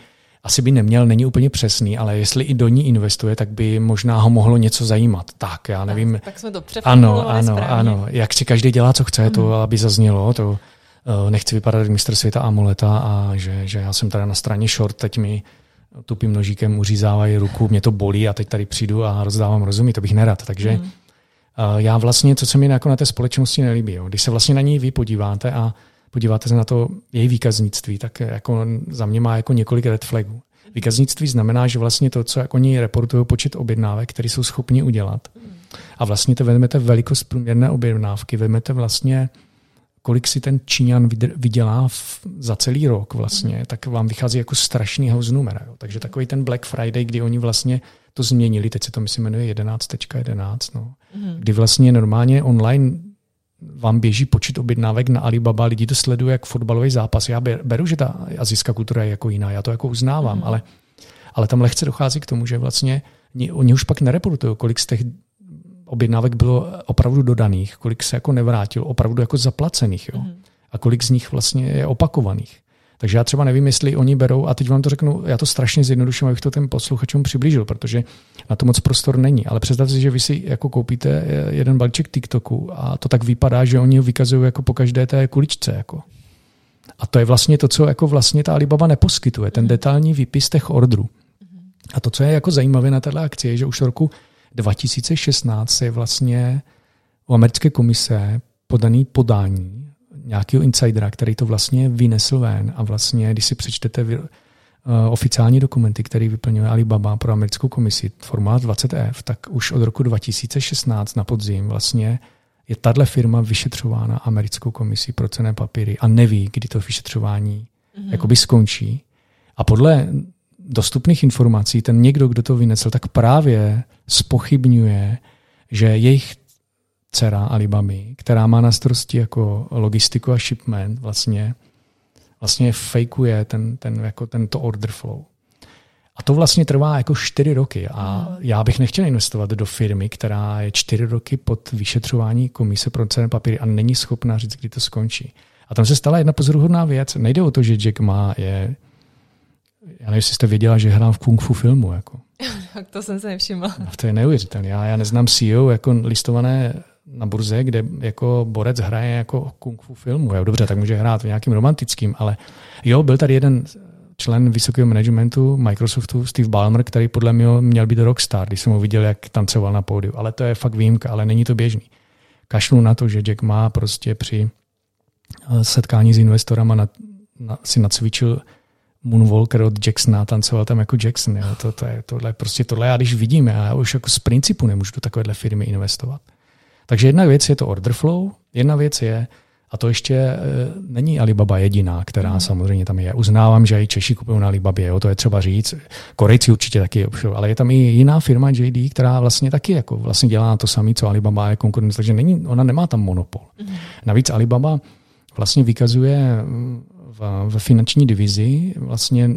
asi by neměl, není úplně přesný, ale jestli i do ní investuje, tak by možná ho mohlo něco zajímat. Tak, já nevím. Tak, tak jsme to Ano, ano, správně. ano. Jak si každý dělá, co chce, to, mhm. aby zaznělo, to uh, nechci vypadat jak mistr světa amuleta a že, že já jsem tady na straně short, teď mi tupým nožíkem uřízávají ruku, mě to bolí a teď tady přijdu a rozdávám rozumí, to bych nerad. Takže mm. já vlastně, co se mi jako na té společnosti nelíbí, jo. když se vlastně na ní vy podíváte a podíváte se na to její výkaznictví, tak jako za mě má jako několik red flagů. Výkaznictví znamená, že vlastně to, co jako oni reportují počet objednávek, které jsou schopni udělat. A vlastně to vezmete velikost průměrné objednávky, vezmete vlastně kolik si ten Číňan vydělá v, za celý rok vlastně, tak vám vychází jako strašný house numera. Jo. Takže takový ten Black Friday, kdy oni vlastně to změnili, teď se to myslím jmenuje 11.11, 11, no, mm. kdy vlastně normálně online vám běží počet objednávek na Alibaba, lidi to sledují jak fotbalový zápas. Já beru, že ta azijská kultura je jako jiná, já to jako uznávám, mm. ale, ale tam lehce dochází k tomu, že vlastně oni už pak nereportují, kolik z těch objednávek bylo opravdu dodaných, kolik se jako nevrátilo, opravdu jako zaplacených, jo? Mm. a kolik z nich vlastně je opakovaných. Takže já třeba nevím, jestli oni berou, a teď vám to řeknu, já to strašně zjednoduším, abych to těm posluchačům přiblížil, protože na to moc prostor není. Ale představte si, že vy si jako koupíte jeden balíček TikToku a to tak vypadá, že oni ho vykazují jako po každé té kuličce. Jako. A to je vlastně to, co jako vlastně ta Alibaba neposkytuje, ten detailní výpis těch ordrů. A to, co je jako zajímavé na této akci, je, že už v roku 2016 je vlastně u americké komise podaný podání nějakého insidera, který to vlastně vynesl ven a vlastně, když si přečtete uh, oficiální dokumenty, který vyplňuje Alibaba pro americkou komisi, formát 20F, tak už od roku 2016 na podzim vlastně je tahle firma vyšetřována americkou komisí pro cené papíry a neví, kdy to vyšetřování mm-hmm. jakoby skončí. A podle dostupných informací ten někdo, kdo to vynesl, tak právě spochybňuje, že jejich dcera Alibaby, která má na starosti jako logistiku a shipment, vlastně, vlastně fakeuje ten, ten, jako tento order flow. A to vlastně trvá jako čtyři roky. A hmm. já bych nechtěl investovat do firmy, která je čtyři roky pod vyšetřování komise pro cené papíry a není schopná říct, kdy to skončí. A tam se stala jedna pozoruhodná věc. Nejde o to, že Jack má je já nevím, jestli jste věděla, že hrál v kung fu filmu. Jako. to jsem se nevšimla. No, to je neuvěřitelné. Já, já neznám CEO jako listované na burze, kde jako borec hraje jako kung fu filmu. Jo, dobře, tak může hrát v nějakým romantickým, ale jo, byl tady jeden člen vysokého managementu Microsoftu, Steve Ballmer, který podle mě měl být rockstar, když jsem ho viděl, jak tancoval na pódiu. Ale to je fakt výjimka, ale není to běžný. Kašlu na to, že Jack má prostě při eh, setkání s investorama na, na, si nacvičil Moonwalker od Jacksona, tancoval tam jako Jackson. Jo. To, to je, tohle, prostě tohle já když vidím, já už jako z principu nemůžu do takovéhle firmy investovat. Takže jedna věc je to order flow, jedna věc je, a to ještě e, není Alibaba jediná, která mm. samozřejmě tam je. Uznávám, že i Češi kupují na Alibabě, jo, to je třeba říct. Korejci určitě taky, ale je tam i jiná firma JD, která vlastně taky jako vlastně dělá to samé, co Alibaba je konkurence, takže není, ona nemá tam monopol. Mm. Navíc Alibaba vlastně vykazuje v, v finanční divizi vlastně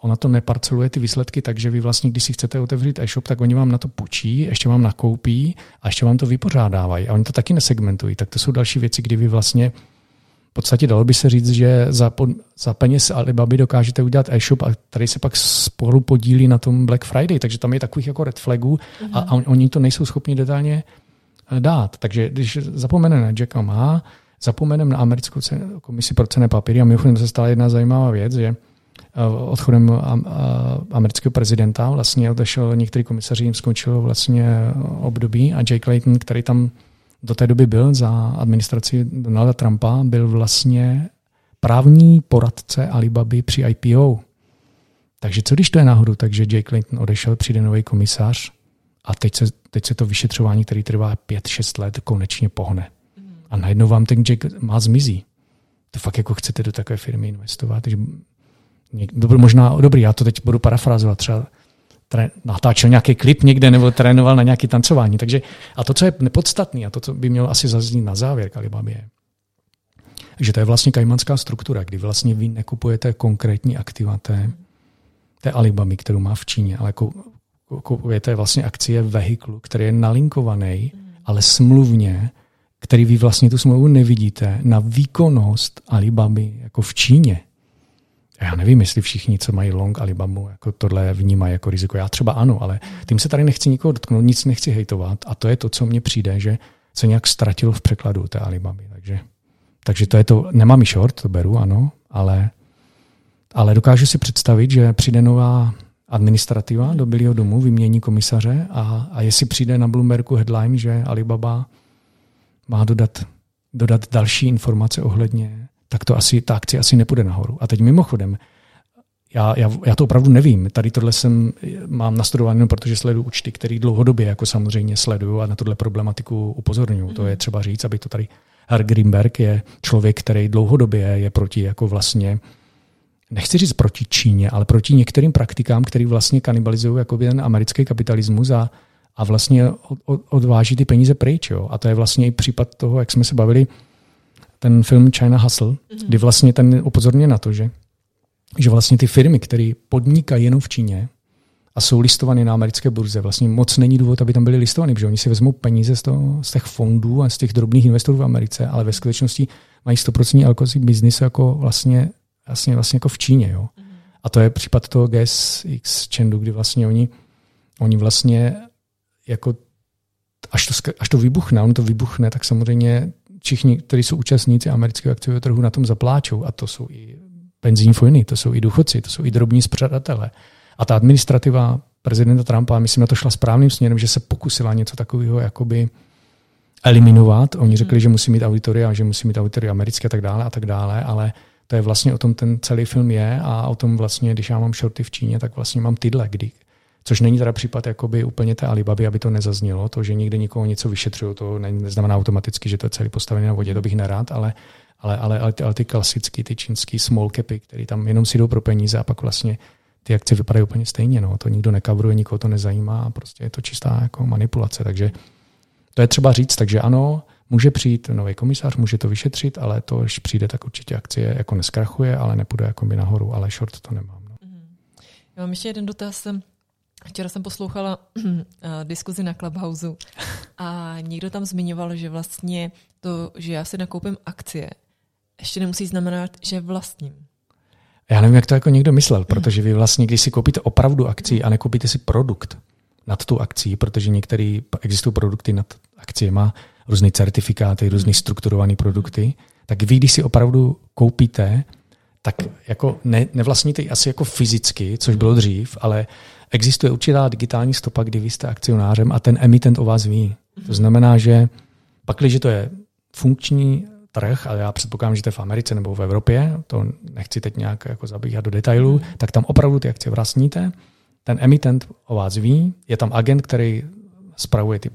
ona to neparceluje ty výsledky tak, že vy vlastně, když si chcete otevřít e-shop, tak oni vám na to půjčí, ještě vám nakoupí a ještě vám to vypořádávají. A oni to taky nesegmentují. Tak to jsou další věci, kdy vy vlastně v podstatě dalo by se říct, že za, za peněz Alibaby dokážete udělat e-shop a tady se pak spolu podílí na tom Black Friday, takže tam je takových jako red flagů a, a oni to nejsou schopni detailně eh, dát. Takže když zapomeneme na Jacka Ma, zapomeneme na americkou komisi pro cené papíry a mimochodem se stala jedna zajímavá věc, že eh, odchodem amerického prezidenta vlastně odešel některý komisaři, jim skončilo vlastně období a Jake Clayton, který tam do té doby byl za administraci Donalda Trumpa, byl vlastně právní poradce Alibaby při IPO. Takže co když to je náhodou, takže Jake Clayton odešel, přijde nový komisař a teď se, teď se to vyšetřování, který trvá 5-6 let, konečně pohne a najednou vám ten Jack má zmizí. To fakt jako chcete do takové firmy investovat. Takže dobro, možná, dobrý, já to teď budu parafrazovat, třeba tre, natáčel nějaký klip někde nebo trénoval na nějaké tancování. Takže, a to, co je nepodstatné a to, co by mělo asi zaznít na závěr Alibaba je, že to je vlastně kajmanská struktura, kdy vlastně vy nekupujete konkrétní aktiva té, té Alibaby, kterou má v Číně, ale kupujete vlastně akcie vehiklu, který je nalinkovaný, ale smluvně který vy vlastně tu smlouvu nevidíte, na výkonnost Alibaby jako v Číně. Já nevím, jestli všichni, co mají long Alibabu, jako tohle vnímají jako riziko. Já třeba ano, ale tím se tady nechci nikoho dotknout, nic nechci hejtovat a to je to, co mně přijde, že se nějak ztratil v překladu té Alibaby. Takže, takže to je to, nemám i short, to beru, ano, ale, ale dokážu si představit, že přijde nová administrativa do Bílého domu, vymění komisaře a, a jestli přijde na Bloombergu headline, že Alibaba má dodat, dodat další informace ohledně, tak to asi, ta akcie asi nepůjde nahoru. A teď mimochodem, já, já, já to opravdu nevím. Tady tohle jsem, mám nastudované, protože sleduju účty, který dlouhodobě jako samozřejmě sleduju a na tuhle problematiku upozorňuju. Mm. To je mhm. třeba říct, aby to tady Herr Greenberg je člověk, který dlouhodobě je proti jako vlastně nechci říct proti Číně, ale proti některým praktikám, který vlastně kanibalizují jako ten americký kapitalismus a, a vlastně od, od, odváží ty peníze pryč. Jo. A to je vlastně i případ toho, jak jsme se bavili, ten film China Hustle, mm-hmm. kdy vlastně ten upozorně na to, že, že vlastně ty firmy, které podnikají jenom v Číně a jsou listované na americké burze, vlastně moc není důvod, aby tam byly listované, protože oni si vezmou peníze z, toho, z těch fondů a z těch drobných investorů v Americe, ale ve skutečnosti mají 100% alkoholní biznis jako vlastně vlastně, vlastně jako v Číně. Jo. Mm. A to je případ toho GSX Chandu, kdy vlastně oni, oni vlastně jako až to, až to vybuchne, on to vybuchne, tak samozřejmě všichni, kteří jsou účastníci amerického akciového trhu, na tom zapláčou. A to jsou i penzijní fojny, to jsou i důchodci, to jsou i drobní spřadatele. A ta administrativa prezidenta Trumpa, myslím, na to šla správným směrem, že se pokusila něco takového jakoby eliminovat. Oni řekli, mm. že musí mít auditory a že musí mít auditory americké a tak dále a tak dále, ale to je vlastně o tom ten celý film je a o tom vlastně, když já mám shorty v Číně, tak vlastně mám tyhle, kdy, což není teda případ jakoby úplně té Alibaby, aby to nezaznělo, to, že někde nikoho něco vyšetřují, to neznamená automaticky, že to je celý postavený na vodě, to bych nerád, ale, ale, ale, ale, ty, ale ty klasické, ty čínský small capy, které tam jenom si jdou pro peníze a pak vlastně ty akce vypadají úplně stejně. No. To nikdo nekavruje, nikoho to nezajímá a prostě je to čistá jako manipulace. Takže to je třeba říct. Takže ano, Může přijít nový komisař, může to vyšetřit, ale to, když přijde, tak určitě akcie jako neskrachuje, ale nepůjde jako by nahoru, ale short to nemám. No. Mm. Já mám ještě jeden dotaz. Včera jsem poslouchala diskuzi na Clubhouse a někdo tam zmiňoval, že vlastně to, že já si nakoupím akcie, ještě nemusí znamenat, že vlastním. Já nevím, jak to jako někdo myslel, protože vy vlastně, když si koupíte opravdu akci a nekoupíte si produkt nad tu akcí, protože některé existují produkty nad akciemi, různé certifikáty, různé strukturované produkty, tak vy, když si opravdu koupíte, tak jako ne, nevlastníte asi jako fyzicky, což bylo dřív, ale existuje určitá digitální stopa, kdy vy jste akcionářem a ten emitent o vás ví. To znamená, že pak, když to je funkční trh, a já předpokládám, že to je v Americe nebo v Evropě, to nechci teď nějak jako zabíhat do detailů, tak tam opravdu ty akcie vlastníte, ten emitent o vás ví, je tam agent, který spravuje ty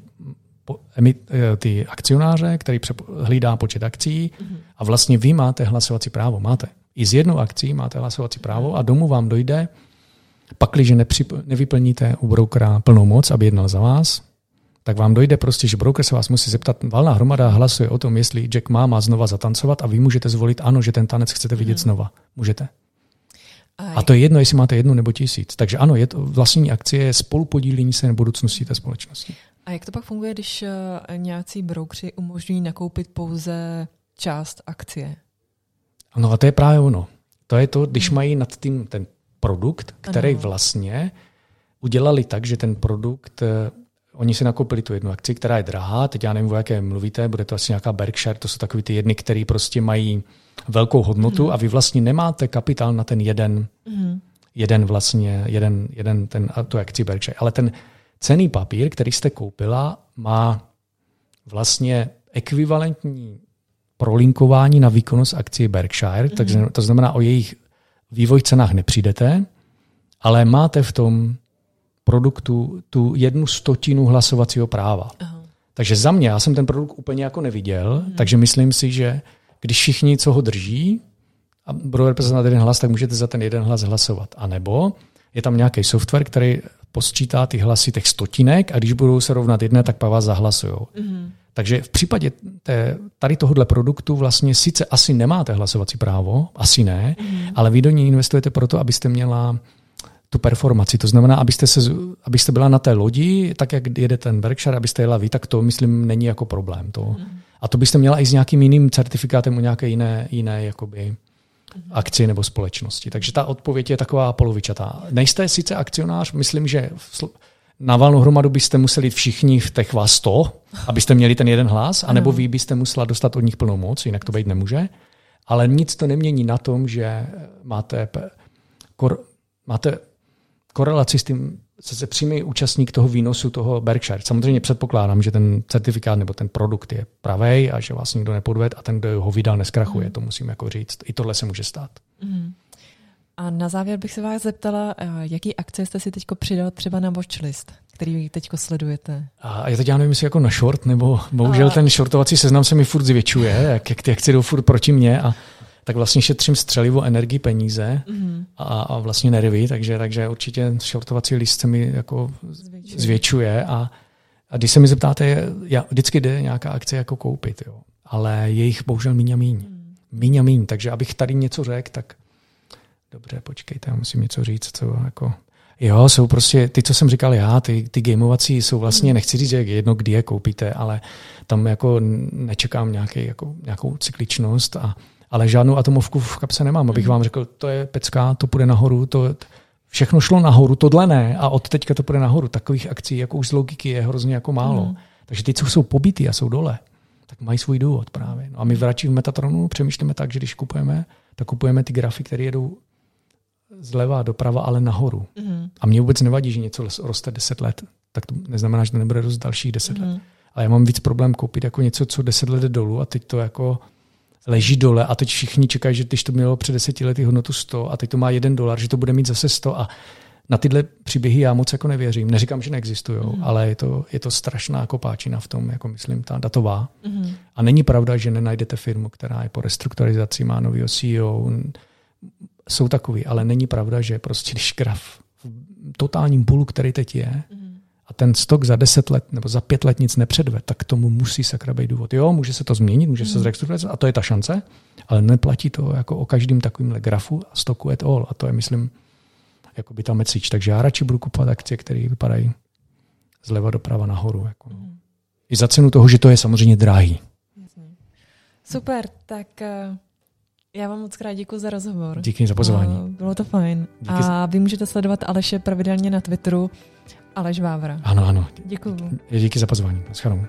Eh, ty akcionáře, který hlídá počet akcí mm-hmm. a vlastně vy máte hlasovací právo. Máte. I z jednou akcí máte hlasovací právo a domů vám dojde, pakliže nepřip- nevyplníte u brokera plnou moc, aby jednal za vás, tak vám dojde prostě, že broker se vás musí zeptat, valná hromada hlasuje o tom, jestli Jack má, má znova zatancovat a vy můžete zvolit ano, že ten tanec chcete vidět mm. znova. Můžete. A to je jedno, jestli máte jednu nebo tisíc. Takže ano, je to vlastní akcie, je spolupodílení se na budoucnosti té společnosti. A jak to pak funguje, když eh, nějací broukři umožňují nakoupit pouze část akcie? No a to je právě ono. To je to, když hmm. mají nad tím ten produkt, který ano. vlastně udělali tak, že ten produkt, eh, oni si nakoupili tu jednu akci, která je drahá, teď já nevím, o jaké mluvíte, bude to asi nějaká Berkshire, to jsou takový ty jedny, které prostě mají velkou hodnotu mm. a vy vlastně nemáte kapitál na ten jeden, mm. jeden vlastně, jeden, jeden ten, tu akci Berkshire, ale ten cený papír, který jste koupila, má vlastně ekvivalentní prolinkování na výkonnost akcí Berkshire, mm-hmm. takže to znamená, o jejich vývoj cenách nepřijdete, ale máte v tom produktu tu jednu stotinu hlasovacího práva. Aha. Takže za mě, já jsem ten produkt úplně jako neviděl, mm-hmm. takže myslím si, že když všichni, co ho drží, a budou reprezentovat jeden hlas, tak můžete za ten jeden hlas hlasovat. A nebo je tam nějaký software, který posčítá ty hlasy těch stotinek a když budou se rovnat jedné, tak pak vás zahlasují. Mm-hmm. Takže v případě té, tady tohohle produktu vlastně sice asi nemáte hlasovací právo, asi ne, mm-hmm. ale vy do ní investujete proto, abyste měla tu performaci. To znamená, abyste, se, abyste byla na té lodi, tak jak jede ten Berkshire, abyste jela vy, tak to, myslím, není jako problém. To. Mm-hmm. A to byste měla i s nějakým jiným certifikátem o nějaké jiné, jiné jakoby, akci nebo společnosti. Takže ta odpověď je taková polovičatá. Nejste sice akcionář, myslím, že na valnou hromadu byste museli všichni v těch vás 100, abyste měli ten jeden hlas, anebo vy byste musela dostat od nich plnou moc, jinak to být nemůže. Ale nic to nemění na tom, že máte, kor, máte korelaci s tím, se přímý účastník toho výnosu toho Berkshire. Samozřejmě předpokládám, že ten certifikát nebo ten produkt je pravý a že vás nikdo nepodved a ten, kdo ho vydal, neskrachuje. Mm. To musím jako říct. I tohle se může stát. Mm. A na závěr bych se vás zeptala, jaký akce jste si teď přidal třeba na watchlist, který teď sledujete? A já teď já nevím, jestli jako na short, nebo bohužel a... ten shortovací seznam se mi furt zvětšuje, jak, jak ty akcie jdou furt proti mně a tak vlastně šetřím střelivo, energii, peníze mm-hmm. a, a vlastně nervy, takže, takže určitě shortovací list se mi jako zvětšuje, zvětšuje a, a když se mi zeptáte, já, vždycky jde nějaká akce jako koupit, jo. ale je jich bohužel míň a míň. Mm. Míň a míň, takže abych tady něco řekl, tak dobře, počkejte, já musím něco říct, co jako... Jo, jsou prostě ty, co jsem říkal já, ty, ty gameovací jsou vlastně, hmm. nechci říct, že jedno, kdy je koupíte, ale tam jako nečekám nějaký, jako, nějakou cykličnost, a, ale žádnou atomovku v kapse nemám, abych hmm. vám řekl, to je pecka, to půjde nahoru, to, všechno šlo nahoru, tohle ne, a od teďka to půjde nahoru. Takových akcí, jako už z logiky, je hrozně jako málo. Hmm. Takže ty, co jsou pobyty a jsou dole, tak mají svůj důvod právě. No a my v Rači v Metatronu přemýšlíme tak, že když kupujeme, tak kupujeme ty grafy, které jedou zleva doprava, ale nahoru. Mm-hmm. A mě vůbec nevadí, že něco roste 10 let. Tak to neznamená, že to nebude růst dalších 10 mm-hmm. let. Mhm. Ale já mám víc problém koupit jako něco, co 10 let dolů a teď to jako leží dole a teď všichni čekají, že když to mělo před deseti lety hodnotu 100 a teď to má jeden dolar, že to bude mít zase 100 a na tyhle příběhy já moc jako nevěřím. Neříkám, že neexistují, mm. ale je to, je to strašná kopáčina v tom, jako myslím, ta datová. Mm. A není pravda, že nenajdete firmu, která je po restrukturalizaci, má nový CEO, jsou takový, ale není pravda, že prostě když graf v totálním půlu, který teď je, mm. a ten stok za 10 let nebo za 5 let nic nepředve, tak tomu musí sakra být důvod. Jo, může se to změnit, může se mhm. zrestrukturalizovat a to je ta šance, ale neplatí to jako o každém takovémhle grafu a stoku et all. A to je, myslím, jako by ta message. Takže já radši budu kupovat akcie, které vypadají zleva doprava nahoru. Jako. Mm. I za cenu toho, že to je samozřejmě drahý. Super, tak uh já vám moc krát děkuji za rozhovor. Díky za pozvání. Bylo to fajn. Díky a vy můžete sledovat Aleše pravidelně na Twitteru. Aleš Vávra. Ano, ano. Děkuji. Díky za pozvání. Naschledanou.